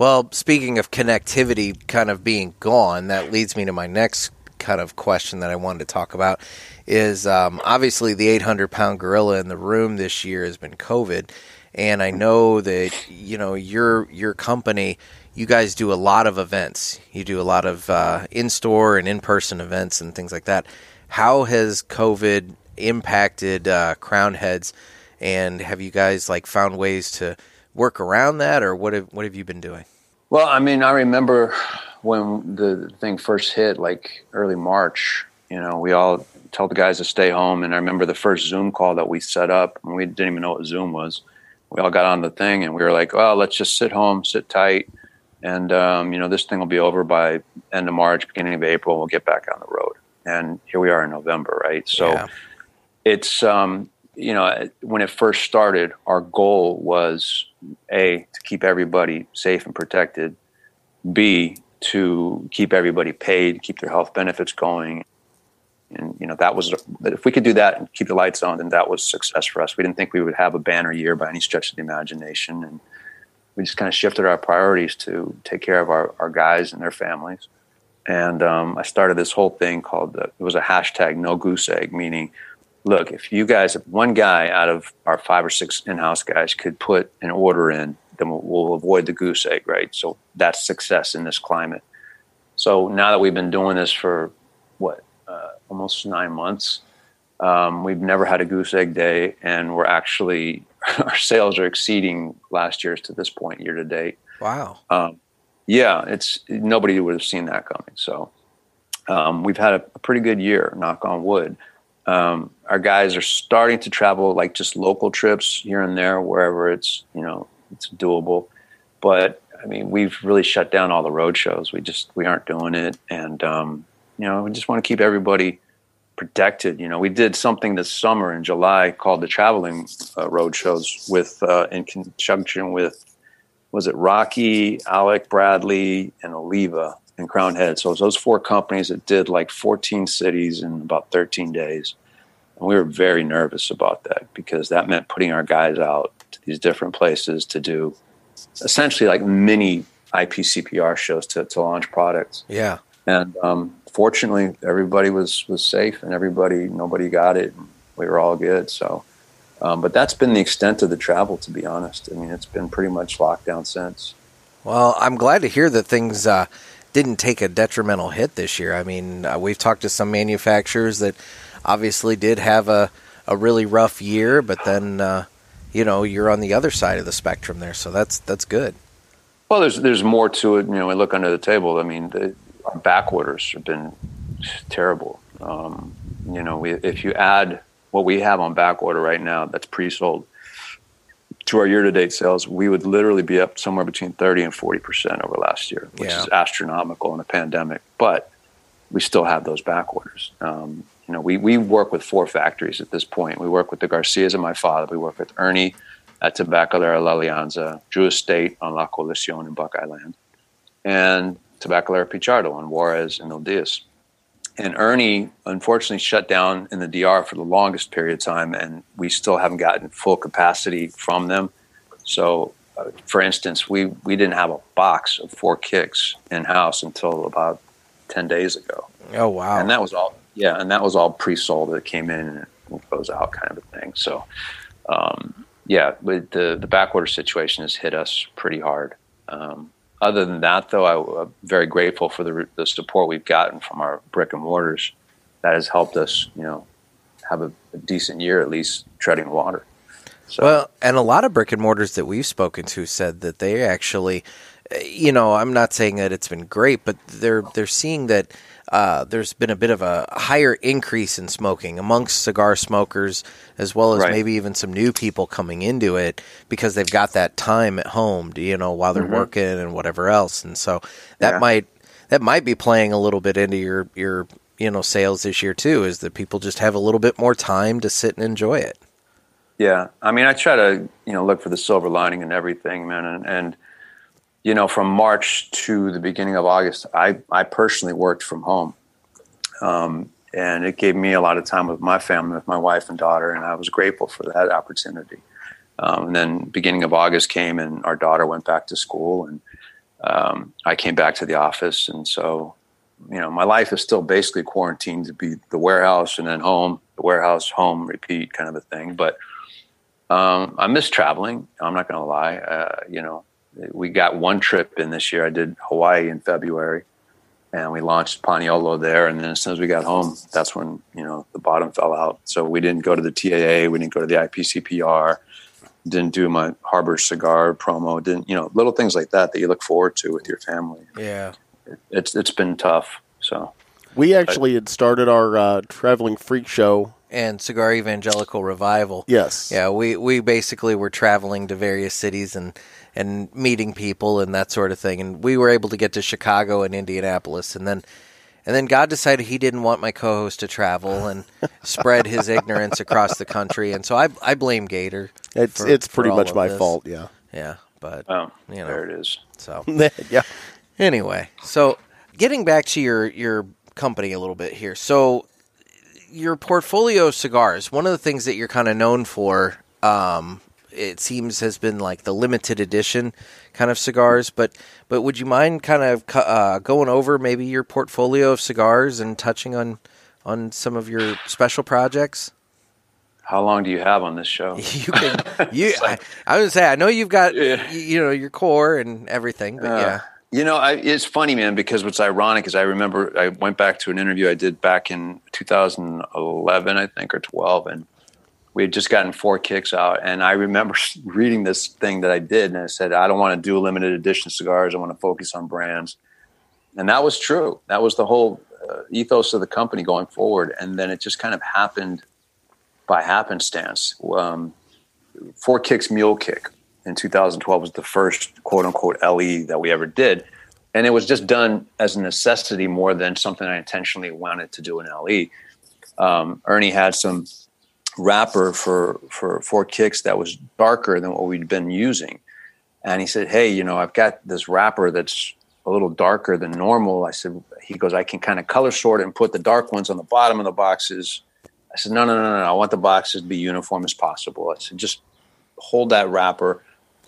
Well, speaking of connectivity kind of being gone, that leads me to my next kind of question that I wanted to talk about is um, obviously the 800 pound gorilla in the room this year has been COVID. And I know that, you know, your, your company, you guys do a lot of events. You do a lot of uh, in store and in person events and things like that. How has COVID impacted uh, Crown Heads? And have you guys like found ways to work around that, or what have what have you been doing? Well, I mean, I remember when the thing first hit, like early March. You know, we all told the guys to stay home, and I remember the first Zoom call that we set up, and we didn't even know what Zoom was. We all got on the thing, and we were like, "Well, let's just sit home, sit tight, and um, you know, this thing will be over by end of March, beginning of April. We'll get back on the road." And here we are in November, right? So Yeah. it's um, you know, when it first started, our goal was a to keep everybody safe and protected. B to keep everybody paid, keep their health benefits going, and you know that was if we could do that and keep the lights on, then that was success for us. We didn't think we would have a banner year by any stretch of the imagination, and we just kind of shifted our priorities to take care of our, our guys and their families. And um, I started this whole thing called the, it was a hashtag No Goose Egg, meaning look, if you guys, if one guy out of our five or six in-house guys could put an order in, then we'll, we'll avoid the goose egg, right? So that's success in this climate. So now that we've been doing this for what uh, almost nine months, um, we've never had a goose egg day, and we're actually [laughs] our sales are exceeding last year's to this point, year to date. Wow. Um, yeah, it's nobody would have seen that coming. So um, we've had a, a, pretty good year, knock on wood. Um, our guys are starting to travel like just local trips here and there, wherever it's you know it's doable. But I mean, we've really shut down all the road shows. We just we aren't doing it, and um, you know, we just want to keep everybody protected. You know, we did something this summer in July called the traveling uh, road shows with uh, in conjunction with was it Rocky, Alec Bradley, and Oliva and Crowned Head. So those four companies that did like 14 cities in about 13 days. And we were very nervous about that because that meant putting our guys out to these different places to do essentially like mini IPCPR shows to, to launch products. Yeah. And um, fortunately, everybody was was safe, and everybody nobody got it. We were all good. So, um, but that's been the extent of the travel. To be honest, I mean, it's been pretty much locked down since. Well, I'm glad to hear that things uh, didn't take a detrimental hit this year. I mean, uh, we've talked to some manufacturers that obviously did have a a really rough year, but then uh, you know you're on the other side of the spectrum there, so that's that's good. Well, there's there's more to it. You know, we look under the table. I mean, the, our back orders have been terrible. Um, you know, we, if you add what we have on back order right now, that's pre-sold to our year-to-date sales, we would literally be up somewhere between 30 and 40 percent over last year, which yeah. is astronomical in a pandemic. But we still have those back orders. Um, you know, we, we work with four factories at this point. We work with the Garcias and my father. We work with Ernie at Tabacalera La Alianza, Drew Estate on La Coalición in Buckeye Land, and Tabacalera Pichardo on Juarez and Mil Dias. And Ernie unfortunately shut down in the DR for the longest period of time, and we still haven't gotten full capacity from them. So, uh, for instance, we, we didn't have a box of four kicks in house until about 10 days ago. Oh, wow. And that was all, yeah, and that was all pre sold that came in and goes out kind of a thing. So, um, yeah, the, the backorder situation has hit us pretty hard. Um, other than that, though, I, am very grateful for the, the support we've gotten from our brick and mortars. That has helped us, you know, have a, a decent year at least treading water. So. Well, and a lot of brick and mortars that we've spoken to said that they actually, you know, I'm not saying that it's been great, but they're they're seeing that uh, there's been a bit of a higher increase in smoking amongst cigar smokers, as well as right. maybe even some new people coming into it because they've got that time at home, you know, while they're mm-hmm. working and whatever else, and so that yeah. might that might be playing a little bit into your your you know sales this year too, is that people just have a little bit more time to sit and enjoy it. Yeah, I mean, I try to you know look for the silver lining and everything, man, and, and you know, from March to the beginning of August, I, I personally worked from home. Um, and it gave me a lot of time with my family, with my wife and daughter, and I was grateful for that opportunity. Um, and then beginning of August came, and our daughter went back to school, and um, I came back to the office, and so you know my life is still basically quarantined to be the warehouse and then home, the warehouse, home, repeat kind of a thing. But um, I miss traveling. I'm not going to lie. Uh, you know, we got one trip in this year. I did Hawaii in February, and we launched Paniolo there. And then as soon as we got home, that's when you know the bottom fell out. So we didn't go to the TAA, we didn't go to the IPCPR, didn't do my Harbor cigar promo, didn't you know little things like that that you look forward to with your family. Yeah, it, it's it's been tough. So we actually but, had started our uh, traveling freak show and Cigar Evangelical Revival. Yes. Yeah, we, we basically were traveling to various cities and and meeting people and that sort of thing. And we were able to get to Chicago and Indianapolis, and then and then God decided He didn't want my co-host to travel and [laughs] spread his ignorance across the country, and so I I blame Gator. It's for, it's pretty much my this. fault. Yeah. Yeah, but oh, you know, there it is. So [laughs] yeah. Anyway, so getting back to your your company a little bit here, so. Your portfolio of cigars. One of the things that you're kind of known for um, it seems has been like the limited edition kind of cigars. But but would you mind kind of uh, going over maybe your portfolio of cigars and touching on on some of your special projects? How long do you have on this show? [laughs] You can. [laughs] You. I, I was gonna say. I know you've got. Yeah. You, you know your core and everything, but Uh, yeah. You know, I, it's funny, man, because what's ironic is I remember I went back to an interview I did back in 2011, I think, or 12, and we had just gotten four kicks out. And I remember [laughs] reading this thing that I did, and I said, I don't want to do limited edition cigars. I want to focus on brands. And that was true. That was the whole uh, ethos of the company going forward. And then it just kind of happened by happenstance. Um, Four Kicks Mule Kick in 2012 was the first quote unquote LE that we ever did. And it was just done as a necessity more than something I intentionally wanted to do in LE. Um, Ernie had some wrapper for, for Four Kicks that was darker than what we'd been using. And he said, Hey, you know, I've got this wrapper that's a little darker than normal. I said, He goes, I can kind of color sort and put the dark ones on the bottom of the boxes. I said, no, no, no, no, no. I want the boxes to be uniform as possible. I said, just hold that wrapper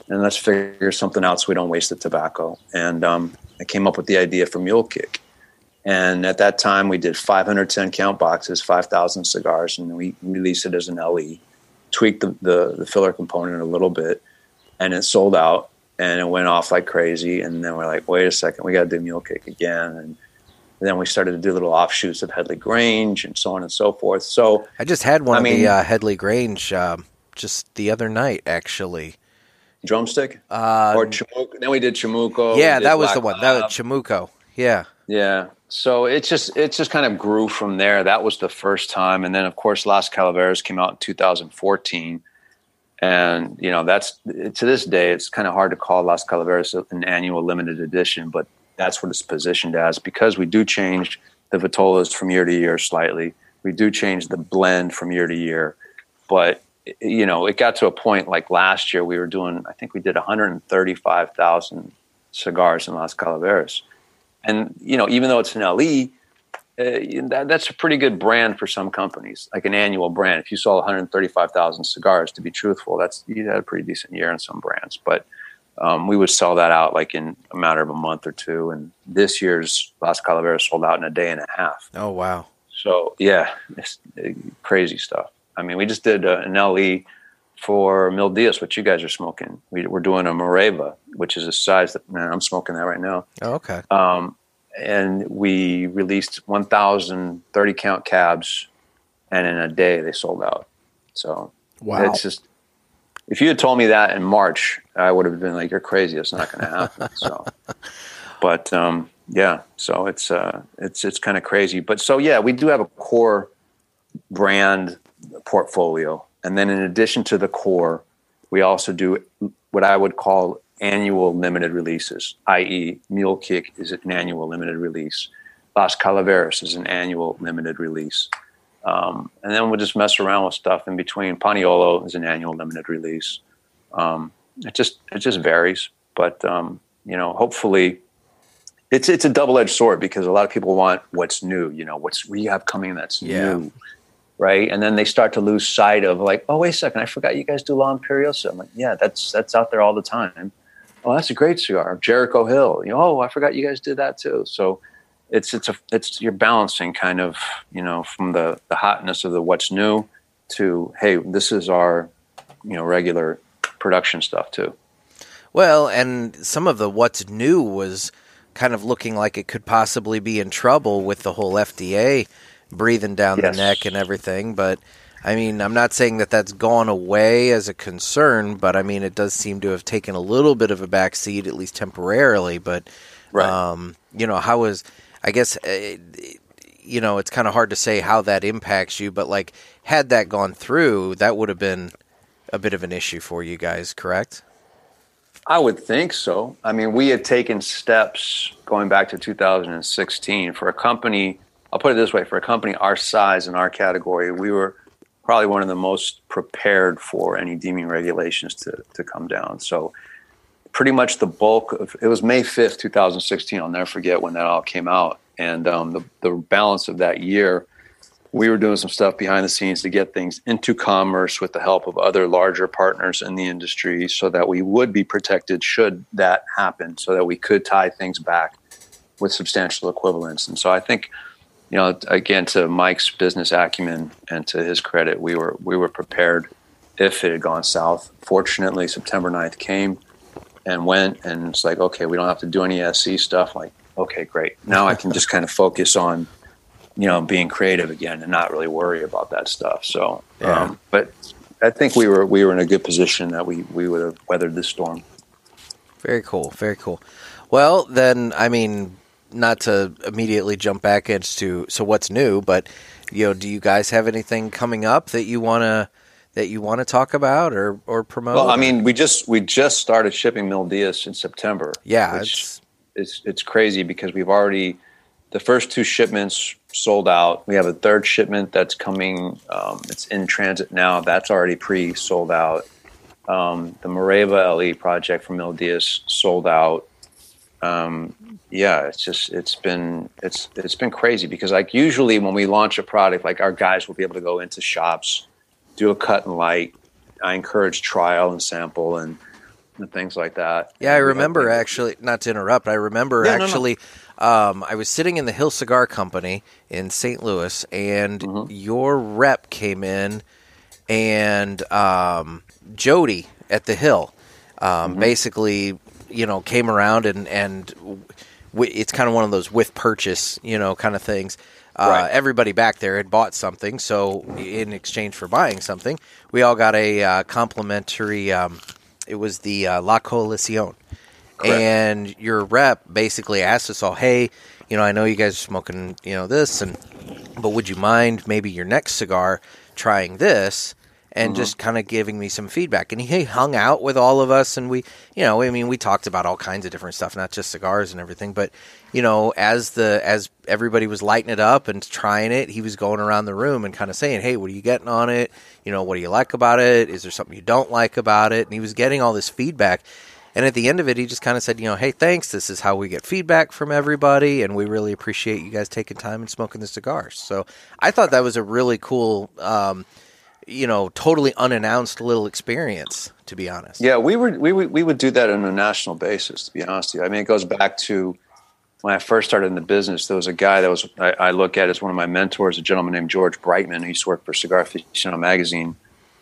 and let's figure something out so we don't waste the tobacco. And um, I came up with the idea for Mule Kick. And at that time, we did 510 count boxes, 5,000 cigars, and we released it as an LE, tweaked the, the, the filler component a little bit, and it sold out and it went off like crazy. And then we're like, wait a second, we got to do Mule Kick again. And then we started to do little offshoots of Headley Grange and so on and so forth. So I just had one I of mean- the uh, Headley Grange um, just the other night, actually. drumstick Uh, or Chamuco. Then we did Chamuco. yeah, that was Black the one. That was Chamuco. Yeah. Yeah. So it just it just kind of grew from there. That was the first time, and then of course Las Calaveras came out in 2014, and you know that's to this day it's kind of hard to call Las Calaveras an annual limited edition, but that's what it's positioned as because we do change the vitolas from year to year slightly. We do change the blend from year to year, but you know it got to a point like last year we were doing I think we did 135,000 cigars in Las Calaveras and you know even though it's an LE, uh, that, that's a pretty good brand for some companies, like an annual brand. If you sold 135,000 cigars, to be truthful, that's you had a pretty decent year in some brands. But um, we would sell that out like in a matter of a month or two. And this year's Las Calaveras sold out in a day and a half. Oh wow. So yeah, it's uh, crazy stuff. I mean, we just did uh, an LE for Mil Dias, what you guys are smoking. We, we're doing a Moreva, which is a size that man, I'm smoking that right now Oh, okay. um, and we released 1,030 count cabs, and in a day they sold out. So Wow. it's just if you had told me that in March, I would have been like, "You're crazy. It's not going to happen." [laughs] so, but um, yeah, so it's uh, it's it's kind of crazy. But so yeah, we do have a core brand portfolio, and then in addition to the core, we also do what I would call annual limited releases, i.e., Mule Kick is an annual limited release. Las Calaveras is an annual limited release. Um, and then we'll just mess around with stuff in between. Paniolo is an annual limited release. Um, it just it just varies, but um, you know, hopefully, it's it's a double edged sword because a lot of people want what's new. You know, what's we have coming that's Yeah. new, right? And then they start to lose sight of like, oh wait a second, I forgot you guys do La Imperiosa. I'm like, yeah, that's that's out there all the time. Oh, that's a great cigar, Jericho Hill. You know, oh, I forgot you guys did that too. So it's it's a it's you're balancing kind of you know from the the hotness of the what's new to hey this is our you know regular production stuff too Well, and some of the what's new was kind of looking like it could possibly be in trouble with the whole FDA breathing down Yes. the neck and everything. But I mean, I'm not saying that that's gone away as a concern, but I mean, it does seem to have taken a little bit of a backseat, at least temporarily. But Right. um, you know, how is I guess. Uh, you know, it's kind of hard to say how that impacts you, but like, had that gone through, that would have been a bit of an issue for you guys, correct? I would think so. I mean, we had taken steps going back to 2016 for a company. I'll put it this way: for a company our size and our category, we were probably one of the most prepared for any deeming regulations to to come down. So, pretty much the bulk of it was May 5th, 2016. I'll never forget when that all came out, and um, the the balance of that year we were doing some stuff behind the scenes to get things into commerce with the help of other larger partners in the industry so that we would be protected should that happen so that we could tie things back with substantial equivalence and so i think you know, again to Mike's business acumen and to his credit, we were we were prepared if it had gone south. Fortunately, September 9th came and went, and it's like, okay, we don't have to do any SC stuff. Like, okay, great. Now I can just kind of focus on, you know, being creative again and not really worry about that stuff. So, Yeah. um, but I think we were we were in a good position that we we would have weathered this storm. Very cool. Very cool. Well, then, I mean, not to immediately jump back into so what's new, but you know, do you guys have anything coming up that you wanna that you want to talk about or or promote? Well, I mean, we just we just started shipping Mil Dias in September. yeah, it's it's it's crazy because we've already the first two shipments sold out. We have a third shipment that's coming. Um, it's in transit now. That's already pre sold out. Um, the Moreva LE project from Mil Dias sold out. Um, yeah, it's just it's been it's it's been crazy because like usually when we launch a product, like our guys will be able to go into shops, do a cut and light. I encourage trial and sample and, and things like that. Yeah, I remember actually. Not to interrupt, I remember Yeah, no, no. actually. Um, I was sitting in the Hill Cigar Company in St. Louis, and Mm-hmm. your rep came in, and um, Jody at the Hill, um, Mm-hmm. basically, you know, came around and and w- it's kind of one of those with purchase, you know, kind of things. Uh, Right. Everybody back there had bought something, so in exchange for buying something, we all got a uh, complimentary. Um, it was the uh, La Coalición, Correct. and your rep basically asked us all, "Hey, you know, I know you guys are smoking, you know, this, and but would you mind maybe your next cigar trying this?" And just kind of giving me some feedback, and he hung out with all of us, and we, you know, I mean, we talked about all kinds of different stuff, not just cigars and everything, but you know, as the as everybody was lighting it up and trying it, he was going around the room and kind of saying, "Hey, what are you getting on it? You know, what do you like about it? Is there something you don't like about it?" And he was getting all this feedback. And at the end of it, he just kind of said, "You know, hey, thanks. This is how we get feedback from everybody, and we really appreciate you guys taking time and smoking the cigars." So I thought that was a really cool, um, you know, totally unannounced little experience. To be honest, Yeah, we were we would we would do that on a national basis. To be honest with you, I mean, it goes back to when I first started in the business. There was a guy that was I, I look at as one of my mentors, a gentleman named George Brightman, who used to work for Cigar Aficionado magazine,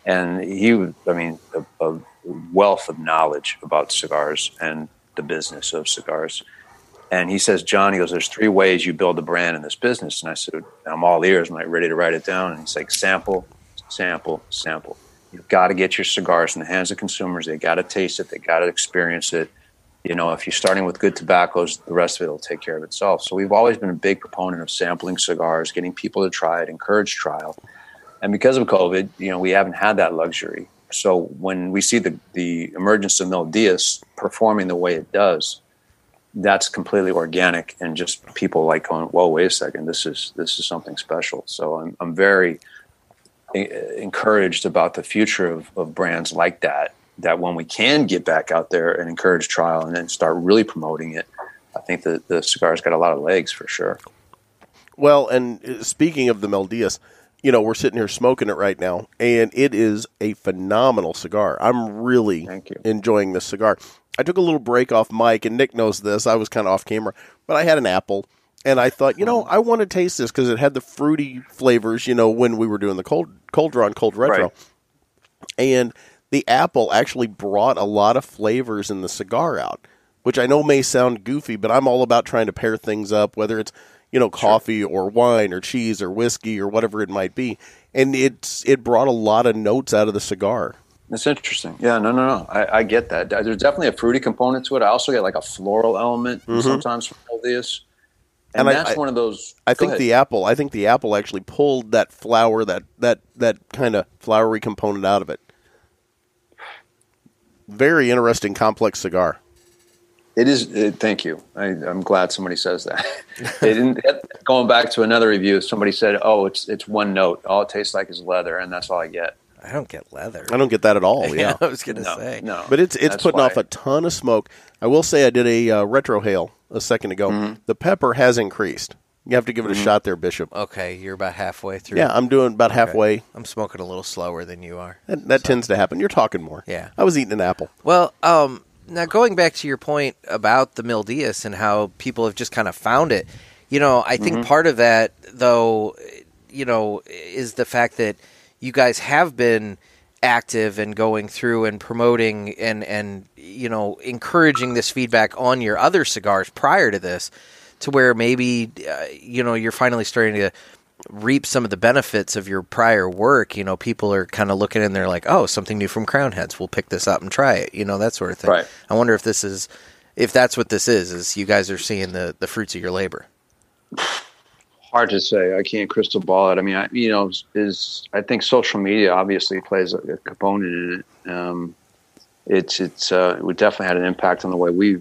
and he I mean, a, a wealth of knowledge about cigars and the business of cigars. And he says, Jon, he goes, there's three ways you build a brand in this business. And I said, I'm all ears. I'm like ready to write it down. And he's like, sample, sample, sample. You've got to get your cigars in the hands of consumers. They got to taste it. They got to experience it. You know, if you're starting with good tobaccos, the rest of it will take care of itself. So we've always been a big proponent of sampling cigars, getting people to try it, encourage trial. And because of COVID, you know, we haven't had that luxury. So when we see the, the emergence of Mil Dias performing the way it does, that's completely organic and just people like going, whoa, wait a second, this is this is something special. So I'm I'm very encouraged about the future of, of brands like that. That when we can get back out there and encourage trial and then start really promoting it, I think that the cigar's got a lot of legs for sure. Well, and uh, speaking of the Mil Dias, you know, we're sitting here smoking it right now, and it is a phenomenal cigar. I'm really Thank you. enjoying this cigar. I took a little break off mic, and Nick knows this. I was kind of off camera, but I had an apple, and I thought, you know, I want to taste this because it had the fruity flavors, you know, when we were doing the cold cold draw and cold retro. Right. And the apple actually brought a lot of flavors in the cigar out, which I know may sound goofy, but I'm all about trying to pair things up, whether it's you know coffee or wine or cheese or whiskey or whatever it might be. And it's it brought a lot of notes out of the cigar. That's interesting. Yeah, no, no, no. I, I get that. There's definitely a fruity component to it. I also get like a floral element mm-hmm. sometimes from all this. And, And I- that's I- one of those. I think ahead. the apple. I think the apple actually pulled that flower, that that that kind of flowery component out of it. Very interesting, complex cigar. It is. It, thank you. I, I'm glad somebody says that. it didn't, going back to another review, somebody said, "Oh, it's it's one note. All it tastes like is leather, and that's all I get." I don't get leather. I don't get that at all. [laughs] Yeah, I was gonna No, say. no. but it's it's That's putting why- off a ton of smoke. I will say I did a uh, retrohale a second ago. Mm-hmm. The pepper has increased. You have to give it a shot there, Bishop. Okay, you're about halfway through. Yeah, I'm doing about Okay. halfway. I'm smoking a little slower than you are. That, that tends to happen. You're talking more. Yeah. I was eating an apple. Well, um, now going back to your point about the Mil Dias and how people have just kind of found it, you know, I think part of that, though, you know, is the fact that you guys have been active and going through and promoting and and you know encouraging this feedback on your other cigars prior to this to where maybe uh, you know you're finally starting to reap some of the benefits of your prior work. You know people are kind of looking and they're like oh something new from Crowned Heads we'll pick this up and try it you know that sort of thing. Right. i wonder if this is if that's what this is is you guys are seeing the the fruits of your labor [laughs] hard to say. I can't crystal ball it. I mean, I, you know, is, I think social media obviously plays a, a component in it. Um, it's it's uh, it definitely had an impact on the way we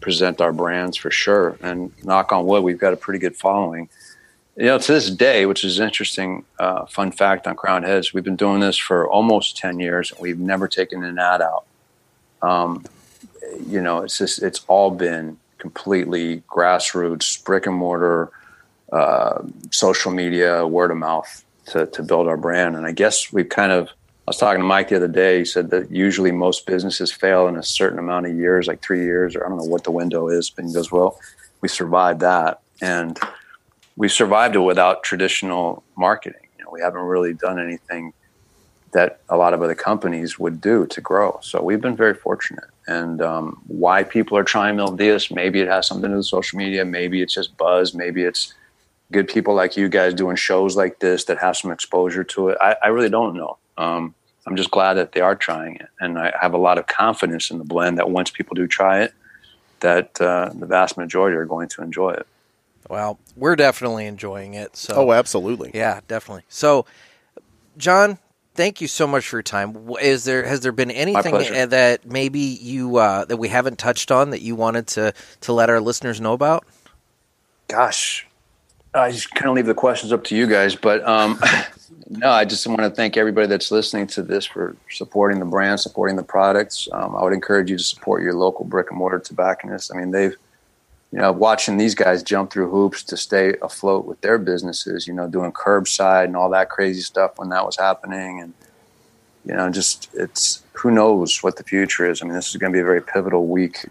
present our brands for sure. And knock on wood, we've got a pretty good following. You know, to this day, which is interesting, uh, fun fact on Crowned Heads, we've been doing this for almost ten years, and we've never taken an ad out. Um, you know, it's just it's all been completely grassroots, brick and mortar uh, social media, word of mouth to, to build our brand. And I guess we've kind of, I was talking to Mike the other day. He said that usually most businesses fail in a certain amount of years, like three years, or I don't know what the window is. But he goes, well, we survived that. And we survived it without traditional marketing. You know, we haven't really done anything that a lot of other companies would do to grow. So we've been very fortunate. And um, why people are trying Mil Dias, maybe it has something to do with social media. Maybe it's just buzz. Maybe it's good people like you guys doing shows like this that have some exposure to it. I, I really don't know. Um, I'm just glad that they are trying it, and I have a lot of confidence in the blend that once people do try it, that uh, the vast majority are going to enjoy it. well we're definitely enjoying it so Oh, absolutely. Yeah, definitely. So, Jon, thank you so much for your time. Is there has there been anything uh, that maybe you uh, that we haven't touched on that you wanted to to let our listeners know about? Gosh, I just kind of leave the questions up to you guys, but um, [laughs] no, I just want to thank everybody that's listening to this for supporting the brand, supporting the products. Um, I would encourage you to support your local brick and mortar tobacconists. I mean, they've, you know, watching these guys jump through hoops to stay afloat with their businesses, you know, doing curbside and all that crazy stuff when that was happening. And, you know, just it's who knows what the future is. I mean, this is going to be a very pivotal week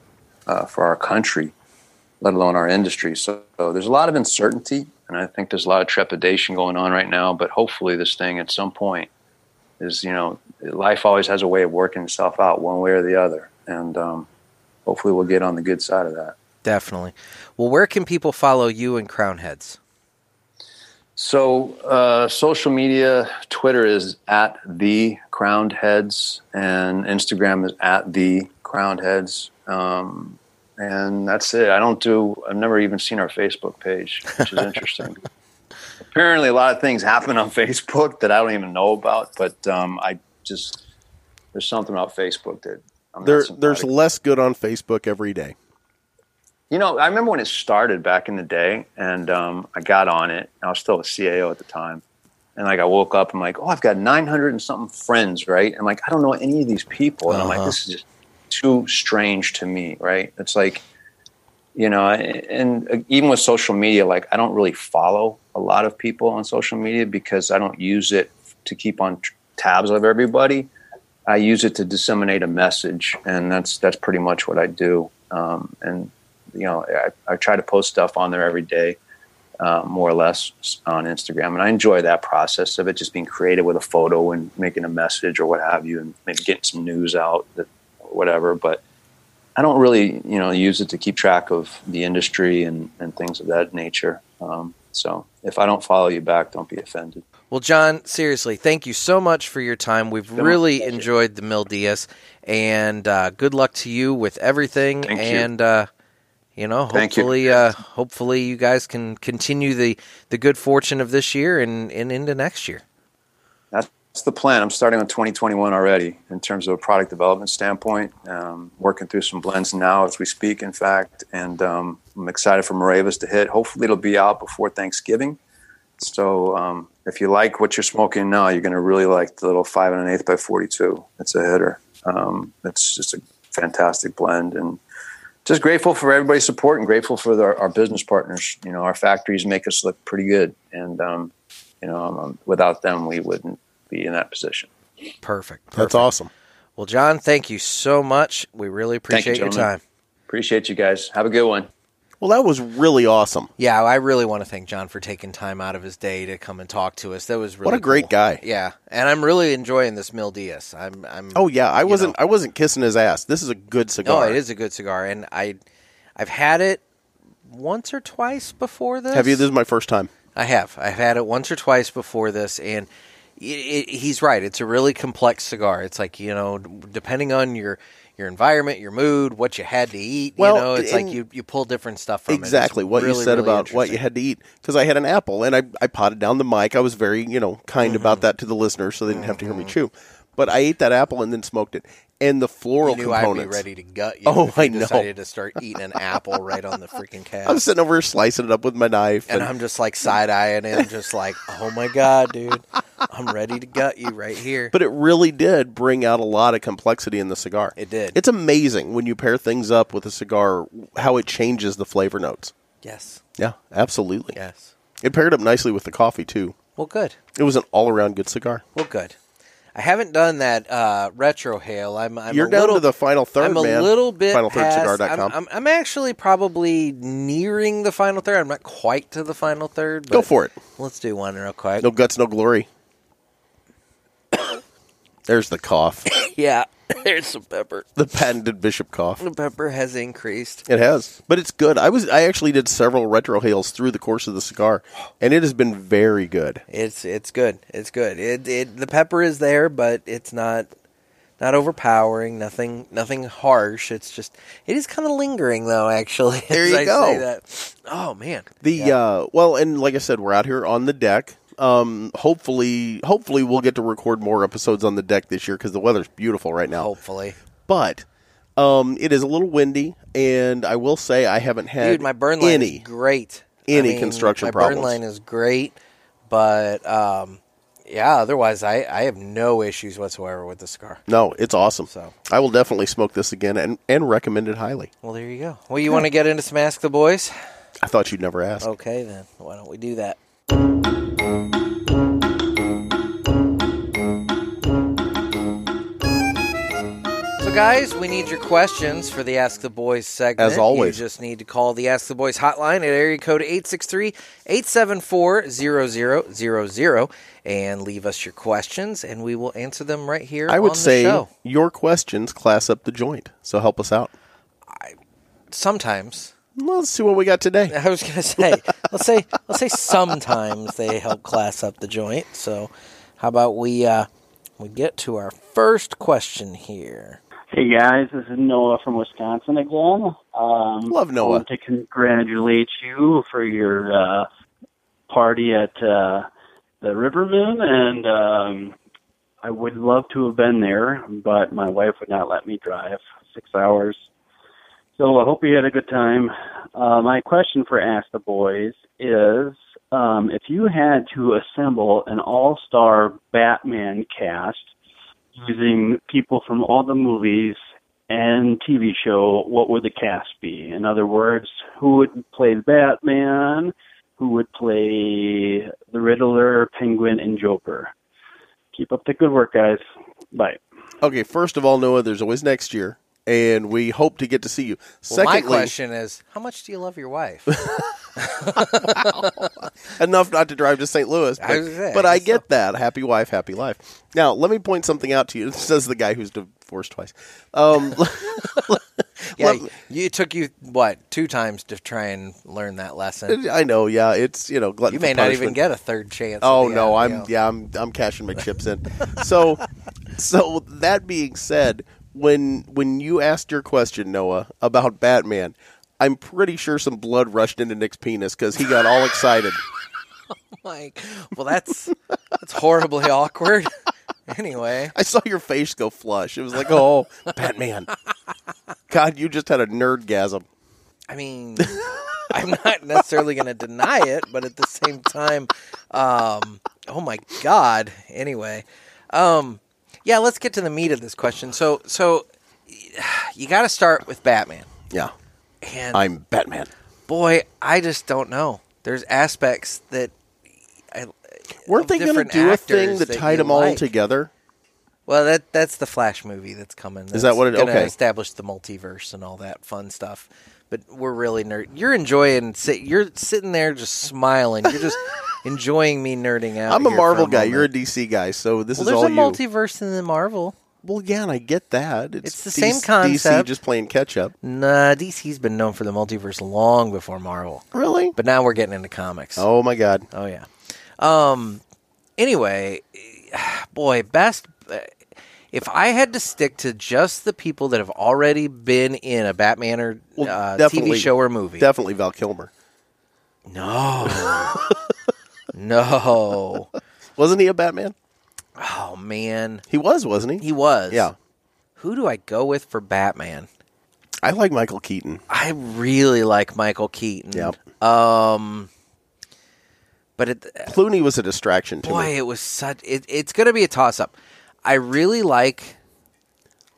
uh, for our country let alone our industry. So, so there's a lot of uncertainty, and I think there's a lot of trepidation going on right now. But hopefully, this thing at some point is, you know, life always has a way of working itself out one way or the other, and um, hopefully, we'll get on the good side of that. Definitely. Well, where can people follow you and Crowned Heads? So, uh, social media, Twitter is at the Crowned Heads, and Instagram is at the Crowned Heads. Um, and that's it. I don't do. I've never even seen our Facebook page, which is [laughs] interesting. Apparently, a lot of things happen on [laughs] Facebook that I don't even know about. But um, I just there's something about Facebook that I'm There, there's less good on Facebook every day. You know, I remember when it started back in the day, and um, I got on it. I was still a CAO at the time, and like I woke up, I'm like, oh, I've got 900 and something friends, right? And like I don't know any of these people, and I'm like, Uh-huh. this is just too strange to me, right? It's like, you know, and even with social media, like I don't really follow a lot of people on social media because I don't use it to keep on tabs of everybody. I use it to disseminate a message, and that's that's pretty much what I do. Um, and you know, I, I try to post stuff on there every day, uh, more or less on Instagram, and I enjoy that process of it just being creative with a photo and making a message or what have you, and maybe getting some news out, that, whatever. But I don't really, you know, use it to keep track of the industry and, and things of that nature. Um, so if I don't follow you back, don't be offended. Well, Jon, seriously, thank you so much for your time. We've really enjoyed the Mil Dias, and uh, good luck to you with everything. Thank you. and uh, you know, Thank you. hopefully, uh, hopefully, you guys can continue the the good fortune of this year and, and into next year. That's the plan. I'm starting on 2021 already in terms of a product development standpoint. Um, working through some blends now as we speak, in fact, and um, I'm excited for Moravas to hit. Hopefully, it'll be out before Thanksgiving. So, um, if you like what you're smoking now, you're going to really like the little five and an eighth by 42. It's a hitter. Um, it's just a fantastic blend, and just grateful for everybody's support and grateful for the, our business partners. You know, our factories make us look pretty good, and um, you know, um, without them, we wouldn't be in that position. Perfect. That's awesome. Well, Jon, thank you so much. We really Thank you, appreciate your time. Appreciate you guys. Have a good one. Well, that was really awesome. Yeah, I really want to thank Jon for taking time out of his day to come and talk to us. That was really What a great guy. Yeah, and I'm really enjoying this Mil Dias. I'm, I'm. Oh yeah, I wasn't know. I wasn't kissing his ass. This is a good cigar. No, cigar. it is a good cigar, and I, I've had it once or twice before this. Have you? This is my first time. I have. I've had it once or twice before this, and it, he's right. It's a really complex cigar. It's like you know, depending on your your environment, your mood, what you had to eat. Well, you know, it's like you you pull different stuff from exactly what you said really about what you had to eat because I had an apple and I, I potted down the mic. I was very you know kind Mm-hmm. about that to the listeners so they didn't have to hear me chew. But I ate that apple and then smoked it, and the floral You knew I'd be ready to gut you. Oh, I know. Decided to start eating an apple right on the freaking [laughs] cat. I'm sitting over here slicing it up with my knife, and and, I'm just like side eyeing him, just like, oh my god, dude, I'm ready to gut you right here. but it really did bring out a lot of complexity in the cigar. It did. It's amazing when you pair things up with a cigar how it changes the flavor notes. yes, Yeah, absolutely. yes. It paired up nicely with the coffee too. Well, good. It was an all around good cigar. Well, good. I haven't done that uh, retrohale. I'm, I'm You're down little, to the final third, I'm a man. little bit past. FinalThirdCigar.com. I'm, I'm, I'm actually probably nearing the final third. I'm not quite to the final third. But Go for it. Let's do one real quick. No guts, no glory. There's the cough. [laughs] Yeah, [laughs] there's some pepper. The patented bishop cough. The pepper has increased. It has, but it's good. I was I actually did several retrohales through the course of the cigar, and it has been very good. It's it's good. It's good. It it the pepper is there, but it's not not overpowering. Nothing nothing harsh. It's just it is kind of lingering though. Actually, [laughs] There you I go. Oh man, The Yeah. uh, well, and like I said, we're out here on the deck. Um, hopefully, hopefully we'll get to record more episodes on the deck this year because the weather's beautiful right now. hopefully. But um, it is a little windy, and I will say I haven't had Dude, my burn line any. is great. any construction my problems. My burn line is great, but um, yeah. Otherwise, I, I have no issues whatsoever with the cigar. No, it's awesome. So. I will definitely smoke this again and, and recommend it highly. Well, there you go. Well, you want to get into some Ask the Boys? I thought you'd never ask. Okay, then. Why don't we do that? So, guys, we need your questions for the Ask the Boys segment. As always. You just need to call the Ask the Boys hotline at area code 863 874 0000 and leave us your questions, and we will answer them right here I would say show. your questions class up the joint. So help us out. Sometimes. Well, let's see what we got today. [laughs] I was gonna say, let's say, let's say sometimes they help class up the joint. So, how about we uh, we get to our first question here? Hey guys, this is Noah from Wisconsin again. Um, Love Noah. I want to congratulate you for your uh, party at uh, the River Moon, and um, I would love to have been there, but my wife would not let me drive six hours. So I hope you had a good time. Uh, my question for Ask the Boys is um, if you had to assemble an all star Batman cast using people from all the movies and TV show, what would the cast be? In other words, who would play Batman? Who would play the Riddler, Penguin, and Joker? Keep up the good work, guys. Bye. Okay, first of all, Noah, there's always next year, and we hope to get to see you. Well, Secondly, my question is, how much do you love your wife? [laughs] enough not to drive to St. Louis, but, say, but I I get that. Happy wife, happy life. Now, let me point something out to you. [laughs] This says the guy who's divorced twice. Um, [laughs] yeah, let you, took you what two times to try and learn that lesson. I know. Yeah, it's you know, You may not even get a third chance. Oh no, end, I'm you know. yeah, I'm I'm cashing my chips in. So, so that being said, when when you asked your question, Noah, about Batman, I'm pretty sure some blood rushed into Nick's penis because he got all excited. [laughs] like, well, that's that's horribly awkward. [laughs] anyway, I saw your face go flush. It was like, oh, Batman. God, you just had a nerdgasm. I mean, I'm not necessarily going to deny it, but at the same time, um, oh my god. Anyway, um, yeah, let's get to the meat of this question. So, so you got to start with Batman, Yeah, and I'm Batman. boy, I just don't know. There's aspects that I, Weren't of they going to do a thing that that tied them all like. together? Well, that that's the Flash movie that's coming. That's that what it- okay. Establish the multiverse and all that fun stuff. but we're really nerd. You're enjoying. Sit, you're sitting there just smiling. You're just [laughs] enjoying me nerding out. I'm a Marvel guy. You're a DC guy, so this well, is there's all a you. multiverse in the Marvel. well, yeah, and I get that. It's, It's the same DC concept. just playing catch up. Nah, DC's been known for the multiverse long before Marvel. Really? But now we're getting into comics. Oh my God. Oh yeah. Um. Anyway, [sighs] boy, best. If I had to stick to just the people that have already been in a Batman or Well, uh, TV show or movie, Definitely Val Kilmer. no, [laughs] no. [laughs] Wasn't he a Batman? Oh man, He was, wasn't he? he was. Yeah. Who do I go with for Batman? I like Michael Keaton. I really like Michael Keaton. Yep. Um. But it, Clooney was a distraction to boy, me. it was such. It, it's going to be a toss up. I really like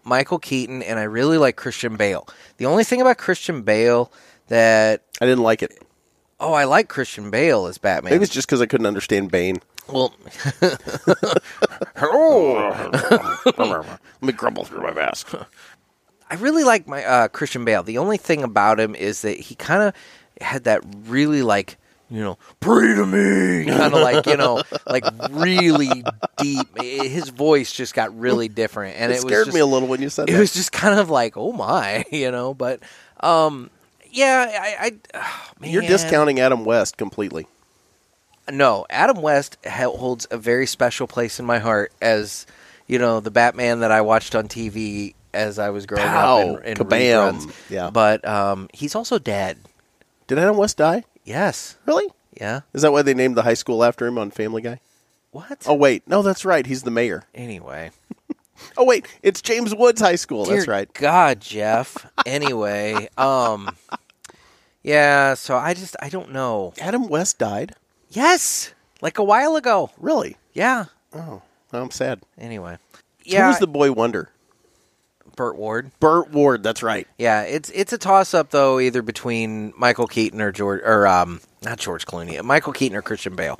Michael Keaton and I really like Christian Bale. The only thing about Christian Bale that I didn't like it. Oh, I like Christian Bale as Batman. Maybe it's just because I couldn't understand Bane. well, [laughs] [laughs] Let me grumble through my mask. I really like my uh, Christian Bale. The only thing about him is that he kind of had that really like you know pray to me kind of like you know like really deep. His voice just got really different, and It, it, was scared just, me a little when you said it that. was just kind of like oh my [laughs] you know but um yeah i, I oh, [sighs] You're discounting Adam West completely. no adam west holds a very special place in my heart as you know the batman that i watched on tv as i was growing Pow, up in, in kabam. reruns. Yeah. but um he's also dead Did Adam West die? yes Really? yeah Is that why they named the high school after him on Family Guy? what Oh wait, no, that's right. He's the mayor. anyway [laughs] Oh wait, it's James Woods High School. that's right. god jeff anyway um yeah so i just i don't know Adam West died. yes like a while ago Really? yeah Oh, I'm sad. Anyway, Who yeah, was the boy wonder? Burt Ward. Burt Ward. That's right. Yeah, it's it's a toss up though, either between Michael Keaton or George or um not George Clooney, Michael Keaton or Christian Bale.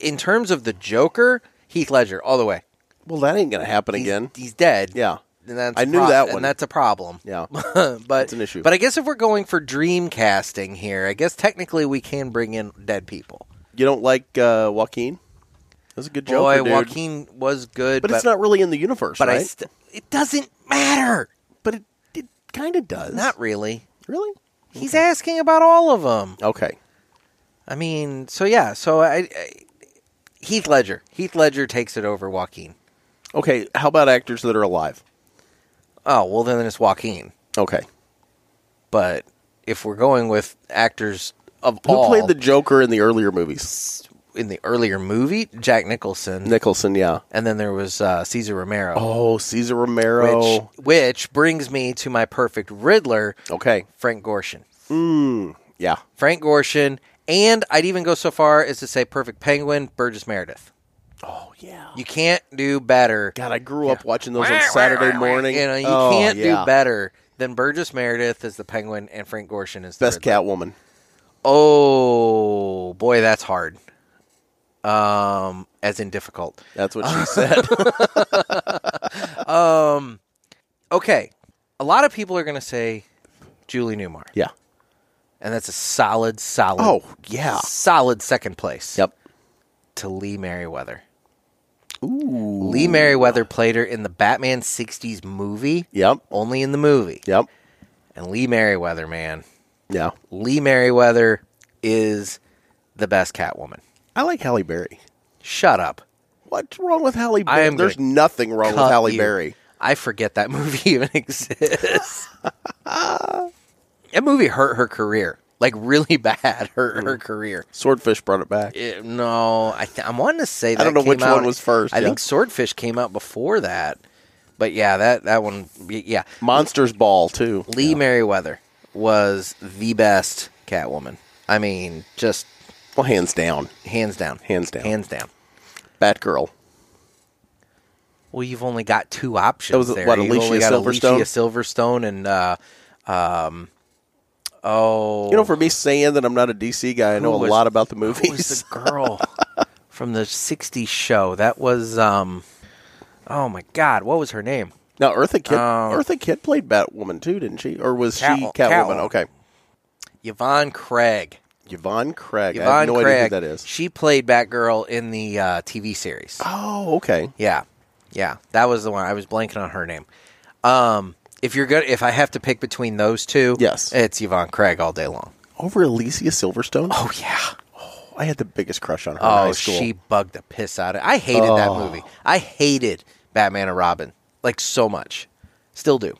In terms of the Joker, Heath Ledger all the way. Well, that ain't gonna happen He's, again. he's dead. Yeah, and that's I knew that one. and that's a problem. yeah. [laughs] but it's an issue. But I guess if we're going for dream casting here, I guess technically we can bring in dead people. You don't like uh, Joaquin? That's a good joke. Boy, dude. Joaquin was good, but, it's not really in the universe, But I right? st- it doesn't matter. but it, it kind of does. Not really. really. He's asking about all of them. Okay. I mean, so yeah, so I, I Heath Ledger. Heath Ledger takes it over Joaquin. Okay. How about actors that are alive? Oh well, then it's Joaquin. Okay. But if we're going with actors of Who all played the Joker in the earlier movies? in the earlier movie, Jack Nicholson, Nicholson. Yeah. and then there was uh, Cesar Romero. Oh, Cesar Romero. Which, which brings me to my perfect Riddler, Okay. Frank Gorshin. Mm, yeah. Frank Gorshin, and I'd even go so far as to say perfect Penguin, Burgess Meredith. Oh yeah. You can't do better God, I grew up watching those on Saturday morning. You know, you Oh, can't yeah. do better than Burgess Meredith as the Penguin and Frank Gorshin as the Best Riddler. Catwoman. Oh boy, that's hard. Um, as in difficult. That's what she [laughs] said. [laughs] Um, okay. A lot of people are going to say Julie Newmar, yeah. and that's a solid, solid. Oh, yeah. solid second place. Yep. To Lee Meriwether. Ooh. Lee Meriwether played her in the Batman '60s movie, Yep. only in the movie. Yep. And Lee Meriwether, man, Yeah. Lee Meriwether is the best Catwoman. I like Halle Berry. Shut up. What's wrong with Halle Berry? There's nothing wrong with Halle you. Berry. I forget that [laughs] movie even exists. [laughs] that movie hurt her career, like really [laughs] bad. Hmm. her career. Swordfish brought it back. Eh, no, I th- I'm wanting to say that I don't know came which out- one was first, I yeah. think Swordfish came out before that, but yeah, that that one, y- yeah. Monsters Ball too. Lee Meriwether was the best Catwoman. I mean, just Well, hands down. hands down, Hands down. hands down. Batgirl. Well, you've only got two options That was, there. what, You've Alicia only got Silverstone? Alicia Silverstone and uh, um, oh, You know, for me saying that I'm not a DC guy, I know Who a lot about the who was movies. the girl [laughs] from the '60s show? That was um, oh my God, what was her name? now, Eartha Kitt, Oh. Eartha Kitt played Batwoman too, didn't she? Or was Cat- she Catwoman? Catwoman. Okay. Yvonne Craig. Yvonne Craig. I have no Craig. idea who that is. She played Batgirl in the uh, TV series. Oh, okay. Yeah, yeah, that was the one. I was blanking on her name. Um, if you're good, if I have to pick between those two, Yes. it's Yvonne Craig all day long. Over Alicia Silverstone. Oh yeah. I had the biggest crush on her in Oh, high school. she bugged the piss out of. I hated that Oh. movie. I hated Batman and Robin like so much. Still do.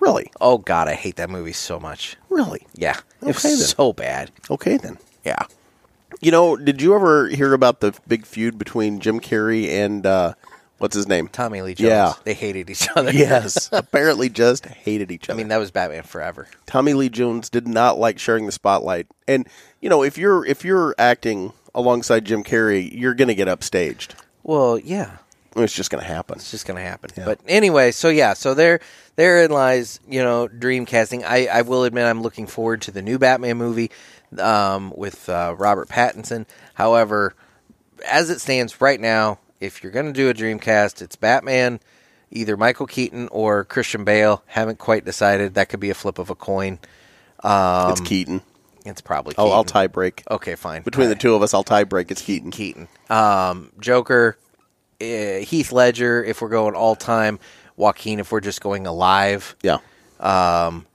really, Oh God, I hate that movie so much. really. Yeah, it Okay, then. so bad. Okay then. Yeah. You know, did you ever hear about the big feud between Jim Carrey and uh, what's his name? Tommy Lee Jones. Yeah. They hated each other. [laughs] Yes, apparently just hated each other. I other. mean, that was Batman Forever. Tommy Lee Jones did not like sharing the spotlight, and you know, if you're if you're acting alongside Jim Carrey, you're going to get upstaged. Well, yeah. It's just going to happen. It's just going to happen. But anyway, so yeah, so there, therein lies, you know, dream casting. I, I will admit I'm looking forward to the new Batman movie um, with uh, Robert Pattinson. However, as it stands right now, if you're going to do a Dreamcast, it's Batman, either Michael Keaton or Christian Bale. Haven't quite decided. That could be a flip of a coin. it's Keaton. It's probably Oh, I'll tie break Okay, fine. between the two of us. I'll tie break. It's Keaton. Keaton. Um, Joker, uh, Heath Ledger. If we're going all time, Joaquin. If we're just going alive. Yeah, Um,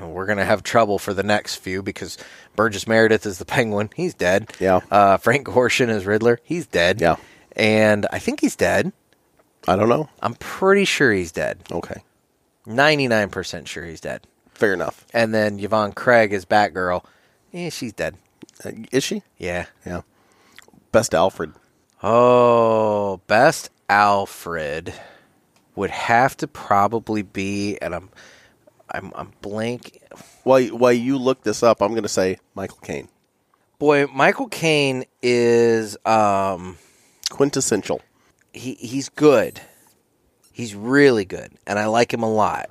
we're gonna have trouble for the next few because Burgess Meredith is the [laughs] Penguin. He's dead. Yeah. Uh, Frank Gorshin is Riddler. He's dead. Yeah. And I think he's dead. I don't know. I'm pretty sure he's dead. Okay, Ninety nine percent sure he's dead. fair enough. And then Yvonne Craig is Batgirl. Yeah, she's dead. Uh, is she? Yeah. Yeah. Best Alfred. Oh, best Alfred would have to probably be, and I'm, I'm, I'm blank. While while you look this up, I'm going to say Michael Caine. Boy, Michael Caine is, um, Quintessential. he he's good. He's really good, and I like him a lot.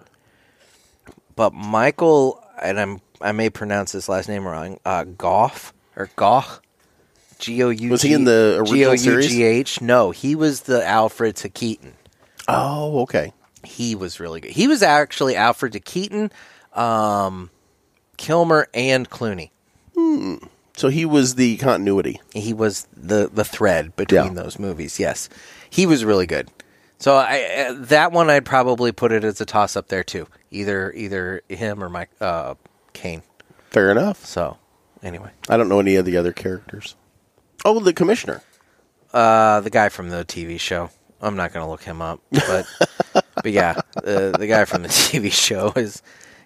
But Michael, and I'm I may pronounce his last name wrong. Uh, Goff or Goff, G O U. Was he in the original series? G O U G H. No, he was the Alfred to Keaton. Oh, okay. He was really good. He was actually Alfred to Keaton, um, Kilmer, and Clooney. So he was the continuity. He was the the thread between Yeah. those movies. Yes, he was really good. So I uh, that one I'd probably put it as a toss up there too. Either either him or Mike uh, Caine. Fair enough. So anyway, I don't know any of the other characters. Oh, the commissioner. uh, the guy from the TV show. I'm not going to look him up, but [laughs] but yeah, the the guy from the TV show is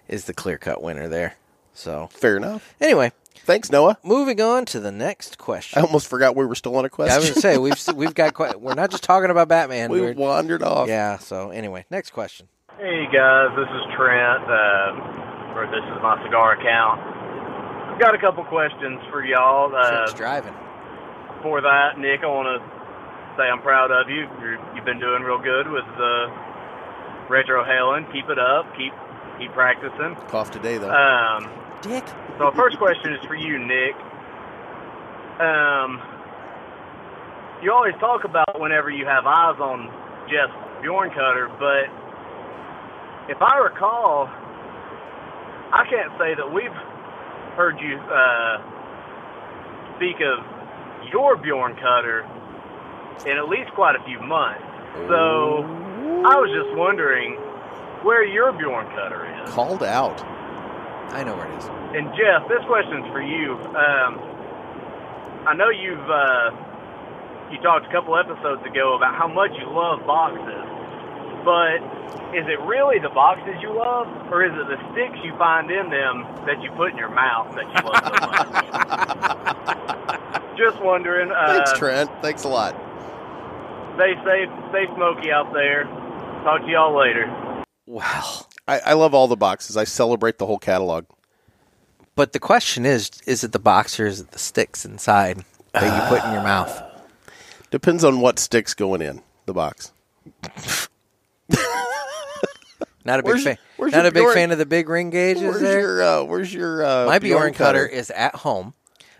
is the clear cut winner there. So Fair enough. anyway, Thanks, Noah. moving on to the next question. I almost forgot we were still on a I was question. going to say we've we've got quite. We're not just talking about Batman. we We're- wandered off. yeah. So anyway, next question. Hey guys, this is Trent, um, or this is my cigar account. I've got a couple questions for y'all. Uh, Trent's driving. before that, Nick, I want to say I'm proud of you. You're, you've been doing real good with the retrohaling. Keep it up. Keep keep practicing. Cough today though. Um, Dick. so, our first question is for you, Nick. Um, you always talk about whenever you have eyes on Jeff Bjorn Cutter, but if I recall, I can't say that we've heard you uh, speak of your Bjorn Cutter in at least quite a few months. So, I was just wondering where your Bjorn Cutter is. Called out. I know where it is. And Jeff, this question's for you. Um, I know you've uh, you talked a couple episodes ago about how much you love boxes, but is it really the boxes you love, or is it the sticks you find in them that you put in your mouth that you love so much? [laughs] Just wondering. Uh, Thanks, Trent. Thanks a lot. Stay safe, stay smoky out there. Talk to y'all later. Wow. I, I love all the boxes. I celebrate the whole catalog. But the question is: Is it the box or is it the sticks inside that you put in your mouth? [sighs] Depends on what sticks going in the box. [laughs] Not a big Where's- fan. where's Not your a big fan of the big ring gauges Where's there. your uh, Where's your uh, My Bjorn cutter is at home.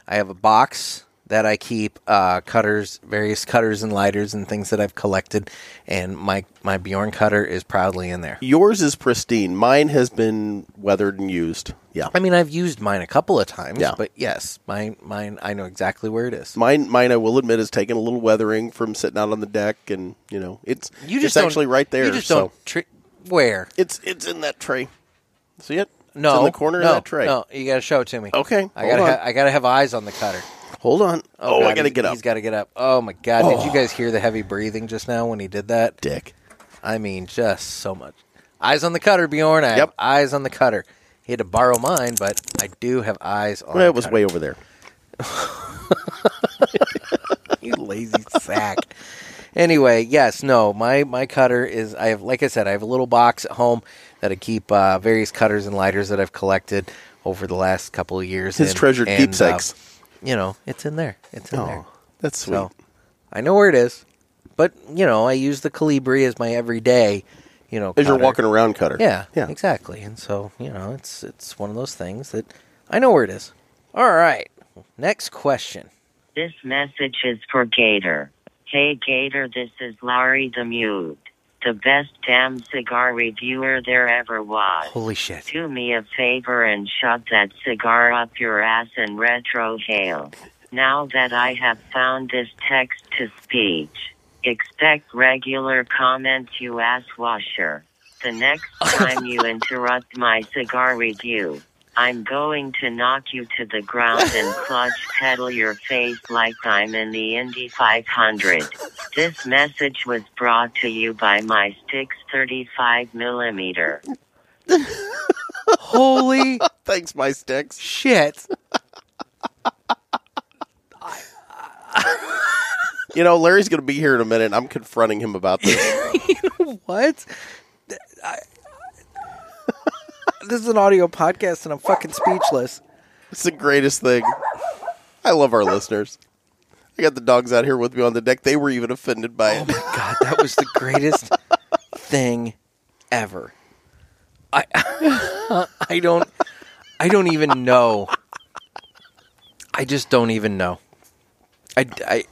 I have a box that I keep uh, cutters, various cutters and lighters and things that I've collected, and my my Bjorn cutter is proudly in there. Yours is pristine. Mine has been weathered and used. Yeah. I mean, I've used mine a couple of times, Yeah. but yes, mine mine I know exactly where it is. Mine, mine, I will admit, has taken a little weathering from sitting out on the deck, and you know, it's You just it's actually right there. You just so don't tri- where. it's it's in that tray. See it? No, it's in the corner no, of that tray. No, you got to show it to me. Okay, I gotta ha- I gotta have eyes on the cutter. Hold on. Oh, God, I gotta he's- get up. He's got to get up. Oh my god! Did you Oh. guys hear the heavy breathing just now when he did that? Dick. I mean, just so much. Eyes on the cutter, Bjorn. I have Yep. eyes on the cutter. He had to borrow mine, but I do have eyes on. Well, the it was cutter. way over there. [laughs] you lazy sack. Anyway, yes, no, my my cutter is. I have, like I said, I have a little box at home that I keep uh, various cutters and lighters that I've collected over the last couple of years. His treasured and, keepsakes. You know, it's in there. It's in there. Oh, that's sweet. So I know where it is, but you know, I use the Colibri as my everyday. You know, As you're cutter. walking around, cutter. Yeah, yeah. exactly. And so you know, it's it's one of those things that I know where it is. All right, next question. This message is for Gator. Hey Gator, this is Larry the Mute, the best damn cigar reviewer there ever was. Holy shit! Do me a favor and shove that cigar up your ass and retrohale. Now that I have found this text to speech, expect regular comments, you ass washer. The next [laughs] time you interrupt my cigar review, I'm going to knock you to the ground and [laughs] clutch pedal your face like I'm in the Indy 500. This message was brought to you by my Sticks 35 millimeter. Holy [laughs] Thanks, my sticks. shit! You know, Larry's going to be here in a minute. I'm confronting him about this. [laughs] What? I, this is an audio podcast, and I'm fucking speechless. it's the greatest thing. I love our listeners. I got the dogs out here with me on the deck. They were even offended by it. Oh my god, that was the greatest thing ever. I [laughs] I don't I don't even know. I just don't even know. I, I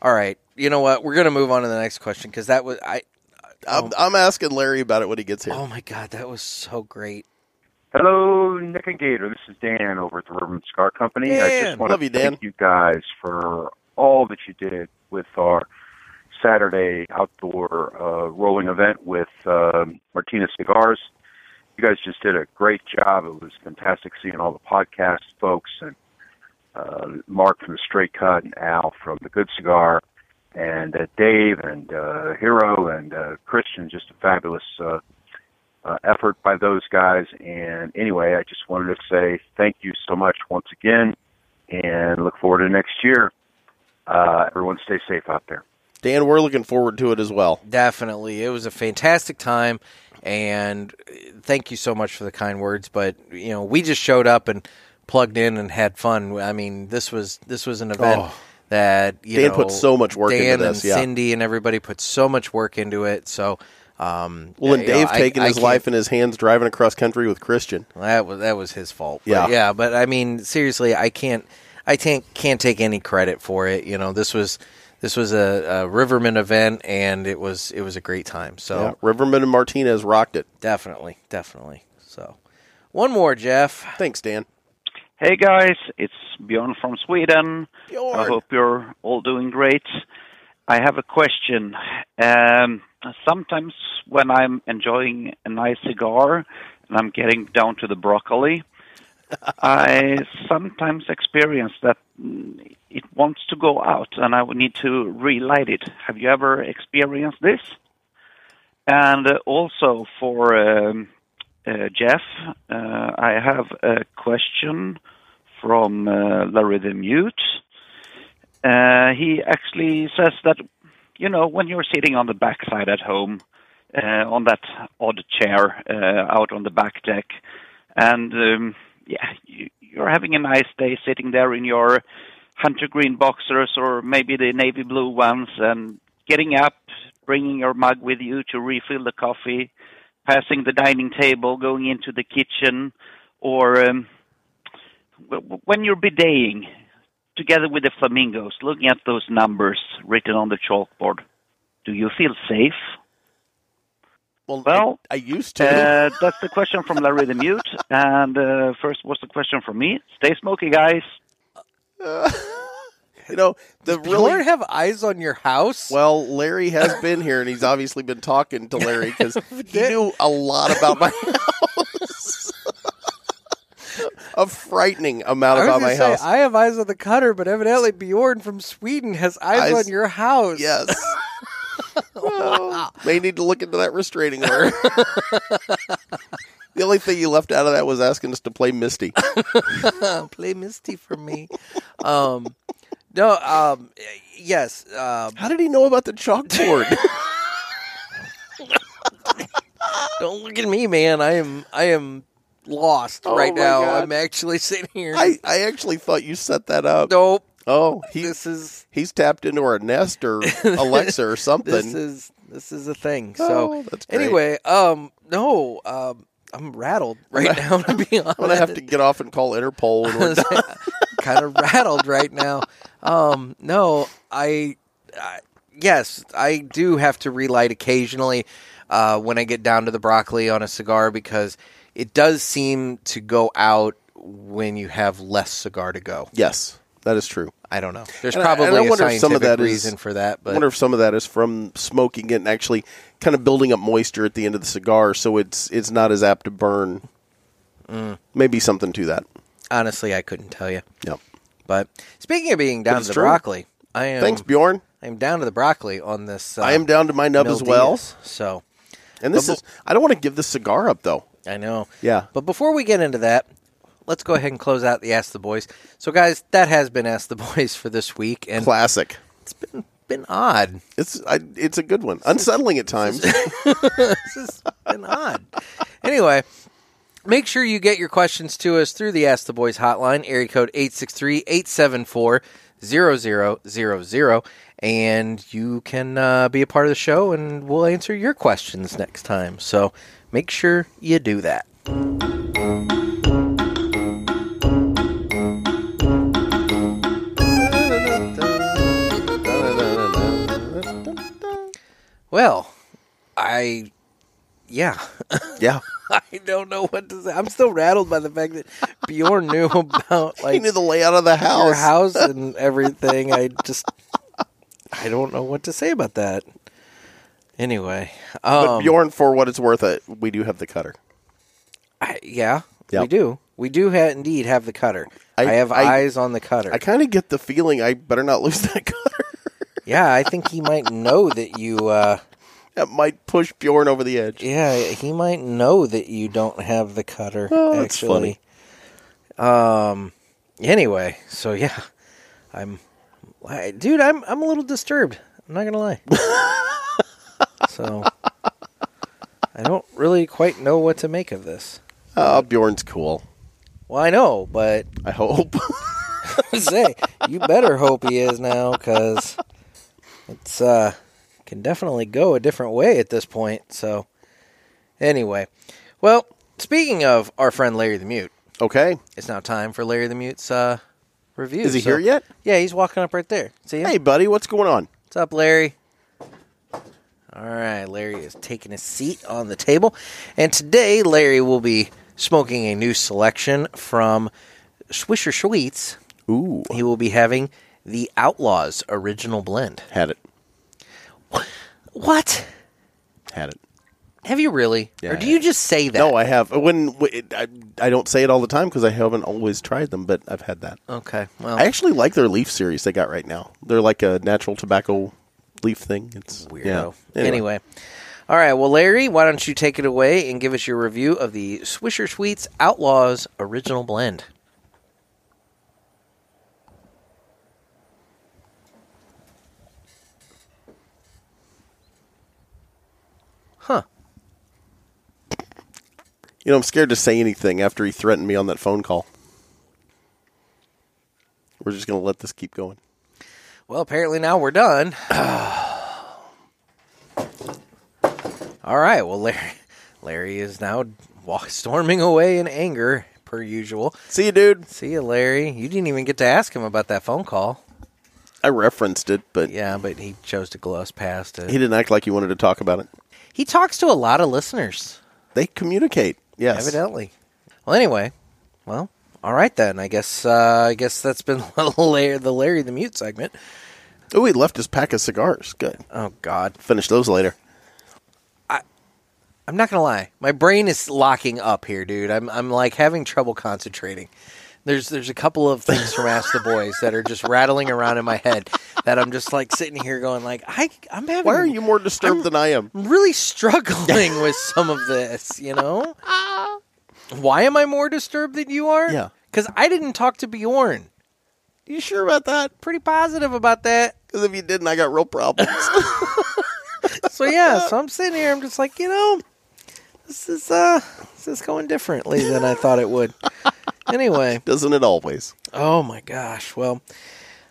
All right. You know what? We're going to move on to the next question cuz that was I I'm, I'm asking Larry about it when he gets here. Oh my god, that was so great. Hello, Nick and Gator. This is Dan over at the Riverman Cigar Company. I just want Love to you, Dan. thank you guys for all that you did with our Saturday outdoor uh, rolling event with um Martinez Cigars. You guys just did a great job. It was fantastic seeing all the podcast folks and uh, Mark from the Straight Cut and Al from the Good Cigar and uh, Dave and uh, Hero and uh, Christian. Just a fabulous uh, uh, effort by those guys. And anyway, I just wanted to say thank you so much once again, and look forward to next year. Uh, everyone, stay safe out there. Dan, we're looking forward to it as well. Definitely. It was a fantastic time and thank you so much for the kind words, but you know, we just showed up and plugged in and had fun. I mean, this was this was an event Oh. That you Dan know, put so much work into Dan this, and yeah. Cindy and everybody put so much work into it. So um, Well, and you know, Dave taking I his can't- life in his hands driving across country with Christian. that was that was his fault. But Yeah. yeah. But I mean, seriously, I can't, I can't, can't take any credit for it. You know, this was this was a, a Riverman event, and it was it was a great time. So Yeah, Riverman and Martinez rocked it. definitely, definitely. So one more, Jeff. Thanks, Dan. Hey guys, it's Bjorn from Sweden. Bjorn. I hope you're all doing great. I have a question. Um, sometimes when I'm enjoying a nice cigar and I'm getting down to the broccoli, [laughs] I sometimes experience that it wants to go out and I would need to relight it. Have you ever experienced this? And also for um, Jeff, uh, I have a question from uh, Larry the Mute. Uh, he actually says that, you know, when you're sitting on the backside at home, uh, on that odd chair uh, out on the back deck, and um, yeah, you, you're having a nice day sitting there in your hunter green boxers or maybe the navy blue ones, and getting up, bringing your mug with you to refill the coffee, passing the dining table, going into the kitchen, or um, when you're bidaying, together with the flamingos, looking at those numbers written on the chalkboard, do you feel safe? Well, Well, I, I used to. Uh, that's the question from Larry the Mute. And uh, first was the question from me. Stay smoky, guys. [laughs] you know, the Does Bjorn have eyes on your house? well, Larry has been here, and he's obviously been talking to Larry [laughs] because he knew a lot about my [laughs] house. a frightening amount about my say, house. I have eyes on the cutter, but evidently Bjorn from Sweden has eyes, Eyes- on your house. yes. Well, [laughs] may need to look into that restraining order. the only thing you left out of that was asking us to play Misty. Play Misty for me. um, no, um, yes. Um, How did he know about the chalkboard? [laughs] don't look at me, man. I am, I am lost Oh right now. God. I'm actually sitting here. I, I actually thought you set that up. nope. Oh, he, This is he's tapped into our Nest or Alexa or [laughs] something. this is this is a thing. So Oh, that's great. anyway, um, no, um, I'm rattled [laughs] right now. To be honest, I'm gonna have to get off and call Interpol. [laughs] [laughs] Kind of rattled right now. Um, no, I, I, yes, I do have to relight occasionally uh, when I get down to the broccoli on a cigar because it does seem to go out when you have less cigar to go. Yes, that is true. I don't know. There's And probably I a wonder if some of that that is- reason for that, But I wonder if some of that is from smoking it and actually kind of building up moisture at the end of the cigar, so it's it's not as apt to burn. Mm. Maybe something to that. honestly, I couldn't tell you. Yep. But speaking of being down to the true. broccoli, I am. Thanks, Bjorn. I am down to the broccoli on this. Uh, I am down to my nub as well. So And this But- is I don't want to give this cigar up though. I know. Yeah. But before we get into that, let's go ahead and close out the Ask the Boys. So, guys, that has been Ask the [laughs] Boys for this week, and Classic. it's been been odd. It's I, it's a good one. Unsettling at times. [laughs] this has been odd. Anyway, make sure you get your questions to us through the Ask the Boys hotline, area code 863-874-0000, and you can uh, be a part of the show, and we'll answer your questions next time. So make sure you do that. Well, I, yeah. yeah. [laughs] I don't know what to say. I'm still rattled by the fact that Bjorn knew [laughs] about He like knew the layout of the house. your house [laughs] and everything. I just I don't know what to say about that. Anyway, But um, Bjorn, for what it's worth, it we do have the cutter. I, yeah, we Yep. do. We do ha- indeed have the cutter. I, I- have I- eyes on the cutter. I kind of get the feeling I better not lose that cutter. Yeah, I think he might know that you. Uh, that might push Bjorn over the edge. yeah, he might know that you don't have the cutter. Oh, that's actually, um. Anyway, so yeah, I'm, I- dude. I'm I'm a little disturbed. I'm not gonna lie. [laughs] so I don't really quite know what to make of this. Oh, Bjorn's cool. Well, I know, but I hope. [laughs] [laughs] say you better hope he is now because it's uh can definitely go a different way at this point. So anyway, well, speaking of our friend Larry the Mute, okay. it's now time for Larry the Mute's uh review. Is he So- here yet? Yeah, he's walking up right there. See him? Hey, buddy, what's going on? What's up, Larry? All right, Larry is taking a seat on the table. And today, Larry will be smoking a new selection from Swisher Sweets. Ooh, He will be having the Outlaws Original Blend. had it. What? Had it. Have you really? Yeah, or do you just say that? No, I have. When I don't say it all the time because I haven't always tried them, but I've had that. Okay, well, I actually like their leaf series they got right now. They're like a natural tobacco leaf thing. It's weirdo. Yeah. Anyway. All right, well, Larry, why don't you take it away and give us your review of the Swisher Sweets Outlaws Original Blend? Huh. You know, I'm scared to say anything after he threatened me on that phone call. We're just going to let this keep going. Well, apparently now we're done. [sighs] All right. Well, Larry, Larry is now walk, storming away in anger, per usual. See you, dude. See you, Larry. You didn't even get to ask him about that phone call. I referenced it, but Yeah, but he chose to gloss past it. he didn't act like he wanted to talk about it. He talks to a lot of listeners, They communicate. Yes. evidently. Well, anyway, well, all right then. I guess uh, I guess that's been [laughs] Larry, the Larry the Mute segment. Oh, he left his pack of cigars. Good. Oh God, Finish those later. I I'm not gonna lie. My brain is locking up here, dude. I'm I'm like having trouble concentrating. There's there's a couple of things from Ask the Boys that are just rattling around in my head that I'm just like sitting here going like I I'm having Why are you more disturbed I'm- than I am? I'm really struggling with some of this, you know? Why am I more disturbed than you are? Yeah. Because I didn't talk to Bjorn. You sure about that? Pretty positive about that. Because if you didn't, I got real problems. [laughs] So yeah, so I'm sitting here, I'm just like, you know, this is uh this is going differently than I thought it would. Anyway. [laughs] Doesn't it always? Oh my gosh. Well,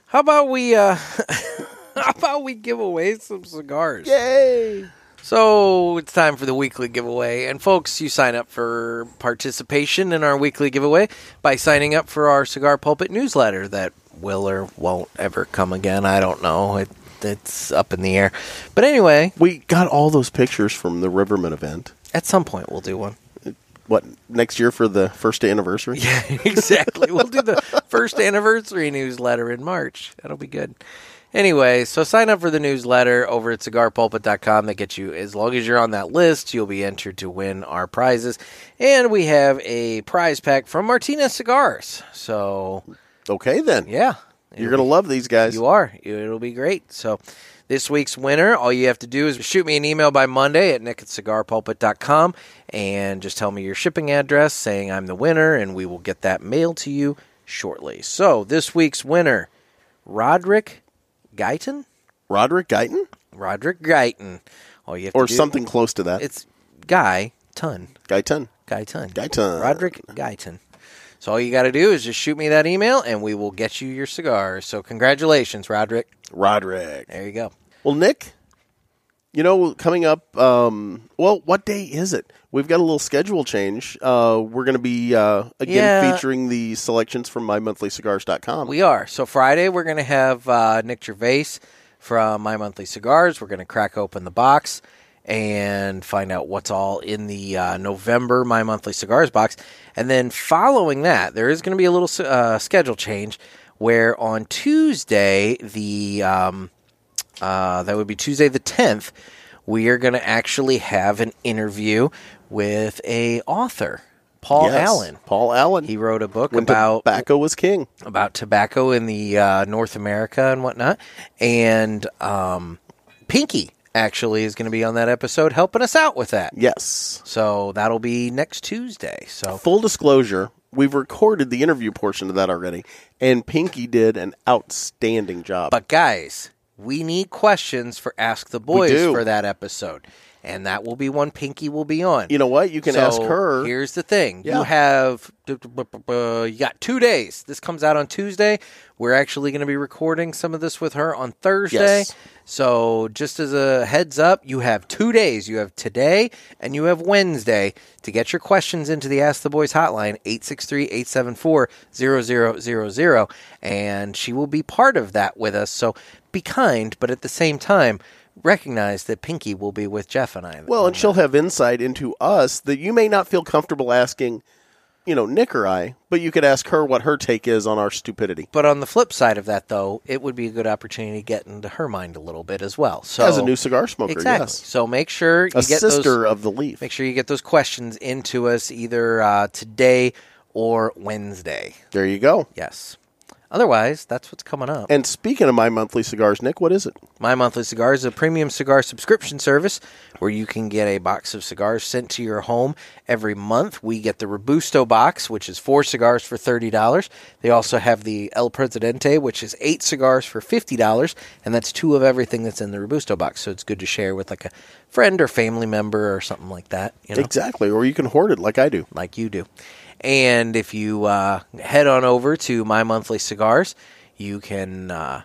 how about we uh [laughs] how about we give away some cigars? Yay! So it's time for the weekly giveaway. And folks, you sign up for participation in our weekly giveaway by signing up for our Cigar Pulpit newsletter that will or won't ever come again. I don't know. It, it's up in the air. But anyway, We got all those pictures from the Riverman event. at some point we'll do one. What, next year for the first anniversary? [laughs] Yeah, exactly. we'll do the first anniversary newsletter in March. That'll be good. Anyway, so sign up for the newsletter over at cigarpulpit.com. That gets you, as long as you're on that list, you'll be entered to win our prizes. And we have a prize pack from Martinez Cigars. So, Okay, then. yeah. You're going to love these guys. You are. It'll be great. So, this week's winner, all you have to do is shoot me an email by Monday at nick at cigarpulpit.com and just tell me your shipping address saying I'm the winner, and we will get that mailed to you shortly. So, this week's winner, Roderick Guyton? Roderick Guyton? Roderick Guyton. All you have Or to do, something close to that. It's Guy Ton. Guyton. Guyton. Guyton. Roderick Guyton. So all you got to do is just shoot me that email, and we will get you your cigars. So congratulations, Roderick. Roderick. There you go. Well, Nick, you know, coming up, um, well, what day is it? We've got a little schedule change. Uh, we're going to be, uh, again, Yeah. featuring the selections from mymonthlycigars.com. We are. So Friday we're going to have uh, Nick Gervais from My Monthly Cigars. We're going to crack open the box and find out what's all in the uh, November My Monthly Cigars box. And then following that, there is going to be a little uh, schedule change where on Tuesday, the um, uh, that would be Tuesday the tenth, we are going to actually have an interview with a author, Paul Yes, Allen. Paul Allen. He wrote a book when about tobacco was king. about tobacco in the uh, North America and whatnot. And um, Pinky actually is going to be on that episode helping us out with that. Yes. So that'll be next Tuesday. So Full disclosure, we've recorded the interview portion of that already, and Pinky did an outstanding job. But guys, we need questions for Ask the Boys for that episode. And that will be one Pinky will be on. you know what? You can So, ask her. Here's the thing: Yeah. you have you got two days. This comes out on Tuesday. We're actually going to be recording some of this with her on Thursday. Yes. So just as a heads up, you have two days. You have today and you have Wednesday to get your questions into the Ask the Boys hotline 863-874-0000 and she will be part of that with us. So be kind, but at the same time, recognize that Pinky will be with Jeff and I. well, and she'll have insight into us that you may not feel comfortable asking, you know, Nick or I, but you could ask her what her take is on our stupidity. But on the flip side of that, though, it would be a good opportunity to get into her mind a little bit as well. So As a new cigar smoker, exactly. yes. So make sure you A get sister those. of the leaf. Make sure you get those questions into us either uh, today or Wednesday. There you go. Yes. Otherwise, that's what's coming up. And speaking of my monthly cigars, Nick, what is it? My Monthly cigar is a premium cigar subscription service where you can get a box of cigars sent to your home every month. We get the Robusto box, which is four cigars for $30. They also have the El Presidente, which is eight cigars for $50, and that's two of everything that's in the Robusto box. So it's good to share with like a friend or family member or something like that. You know? Exactly. Or you can hoard it like I do. like you do. And if you uh, head on over to My Monthly Cigars, you can uh,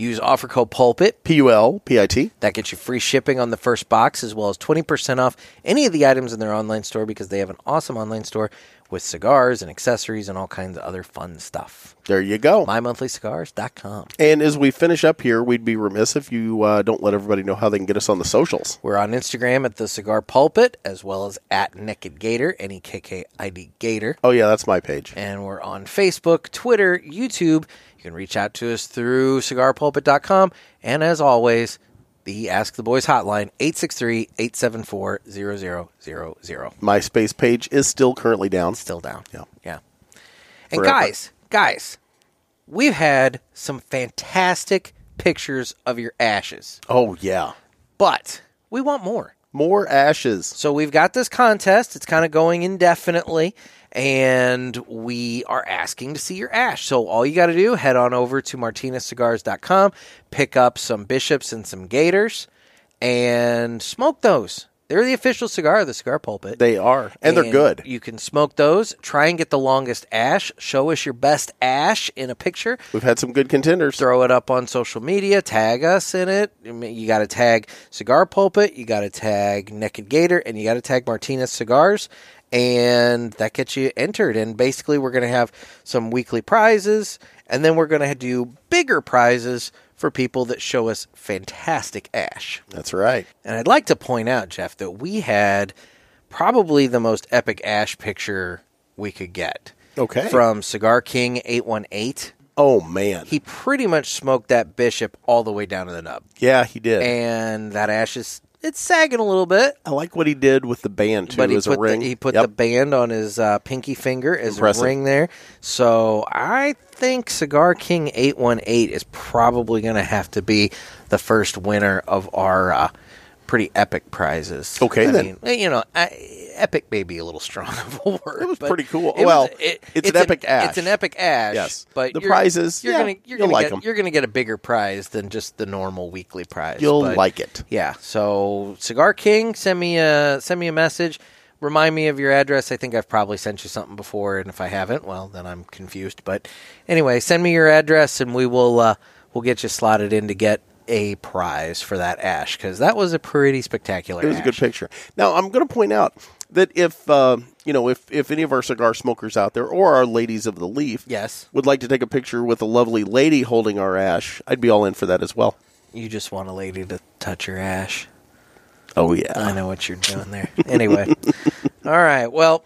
Use offer code PULPIT. P U L P I T. That gets you free shipping on the first box as well as 20% off any of the items in their online store because they have an awesome online store with cigars and accessories and all kinds of other fun stuff. There you go. MyMonthlyCigars.com. And as we finish up here, we'd be remiss if you uh, don't let everybody know how they can get us on the socials. We're on Instagram at the Cigar Pulpit as well as at Naked Gator, N E K K I D Gator. Oh yeah, that's my page. And we're on Facebook, Twitter, YouTube. You can reach out to us through cigarpulpit.com. And as always, the Ask the Boys hotline, 863-874-0000. MySpace page is still currently down. Still down. Yeah. Yeah. And Forever. guys, guys, we've had some fantastic pictures of your ashes, Oh yeah. but we want more. More ashes. So we've got this contest. It's kind of going indefinitely, and we are asking to see your ash. So all you got to do, head on over to martinezcigars.com, pick up some bishops and some gators, and smoke those. They're the official cigar of the cigar pulpit. They are. And, they're good. You can smoke those. Try and get the longest ash. Show us your best ash in a picture We've had some good contenders. throw it up on social media, tag us in it. You got to tag Cigar Pulpit, you got to tag Naked Gator, and you got to tag Martinez Cigars, and that gets you entered. And basically, we're going to have some weekly prizes, and then we're going to do bigger prizes for people that show us fantastic ash. That's right. And I'd like to point out, Jeff, that we had probably the most epic ash picture we could get. Okay. From Cigar King 818 Oh man. he pretty much smoked that bishop all the way down to the nub, yeah, he did. and that ash is it's sagging a little bit. I like what he did with the band too but he as put a ring. The, he put Yep. the band on his uh, pinky finger as Impressive. a ring there. So I think Cigar King eight one eight is probably going to have to be the first winner of our uh, pretty epic prizes. Okay, I then. mean, eh, you know, I, epic may be a little strong of a word. It was pretty cool. it was- Well, it- it's an epic ash. It's an epic ash. Yes. but The you're- prizes, You're yeah, gonna you're you'll gonna like get 'em. you're gonna get a bigger prize than just the normal weekly prize. You'll but- like it. yeah. So Cigar King, send me a send me a message. Remind me of your address. I think I've probably sent you something before, and if I haven't, well, then I'm confused. But anyway, send me your address, and we will uh, we'll get you slotted in to get a prize for that ash because that was a pretty spectacular. It was a good picture. Now I'm going to point out that if uh, you know if if any of our cigar smokers out there or our ladies of the leaf Yes, would like to take a picture with a lovely lady holding our ash, I'd be all in for that as well. you just want a lady to touch your ash. Oh yeah. I know what you're doing there. Anyway, [laughs] all right. Well,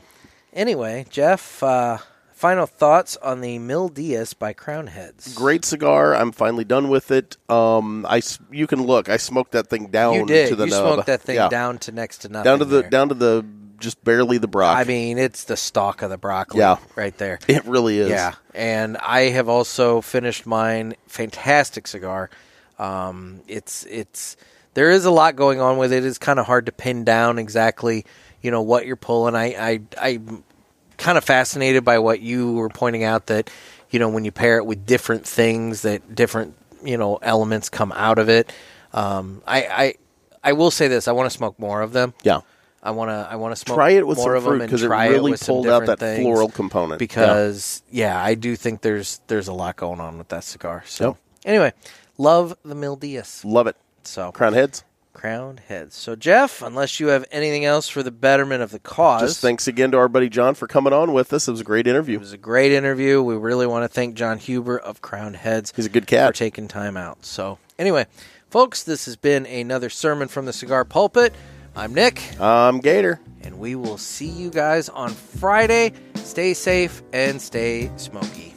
anyway, Jeff. Uh, final thoughts on the Mil Dias by Crowned Heads. Great cigar. I'm finally done with it. Um, I you can look. I smoked that thing down You did. to the you nub. smoked that thing Yeah. down to next to nothing. down to the there. down to the just barely the brock. I mean, it's the stalk of the broccoli. Yeah. right there. it really is. Yeah, and I have also finished mine. Fantastic cigar. Um, it's it's there is a lot going on with it. It's kind of hard to pin down exactly, you know, what you're pulling. I I I'm kind of fascinated by what you were pointing out that you know when you pair it with different things that different you know elements come out of it. Um, I I I will say this: I want to smoke more of them. Yeah. I want to I want to smoke Try it with more some of fruit them because it really some pulled out that floral component. because yeah. I do think there's there's a lot going on with that cigar. So Yep. anyway, love the Mil Dias. Yeah. love it. So Crowned Heads. Crowned heads. So Jeff, unless you have anything else for the betterment of the cause, Just thanks again to our buddy Jon for coming on with us. It was a great interview. it was a great interview. We really want to thank Jon Huber of Crowned Heads. He's a good cat for taking time out. So anyway, folks, this has been another sermon from the Cigar Pulpit. I'm Nick. I'm Gator. and we will see you guys on Friday. Stay safe and stay smoky.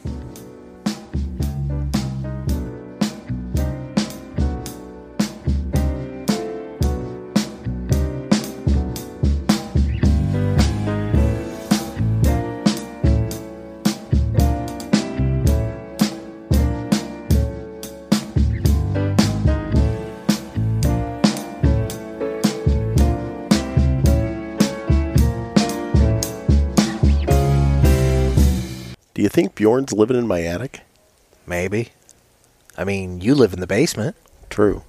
Bjorn's living in my attic? Maybe. I mean, you live in the basement. True.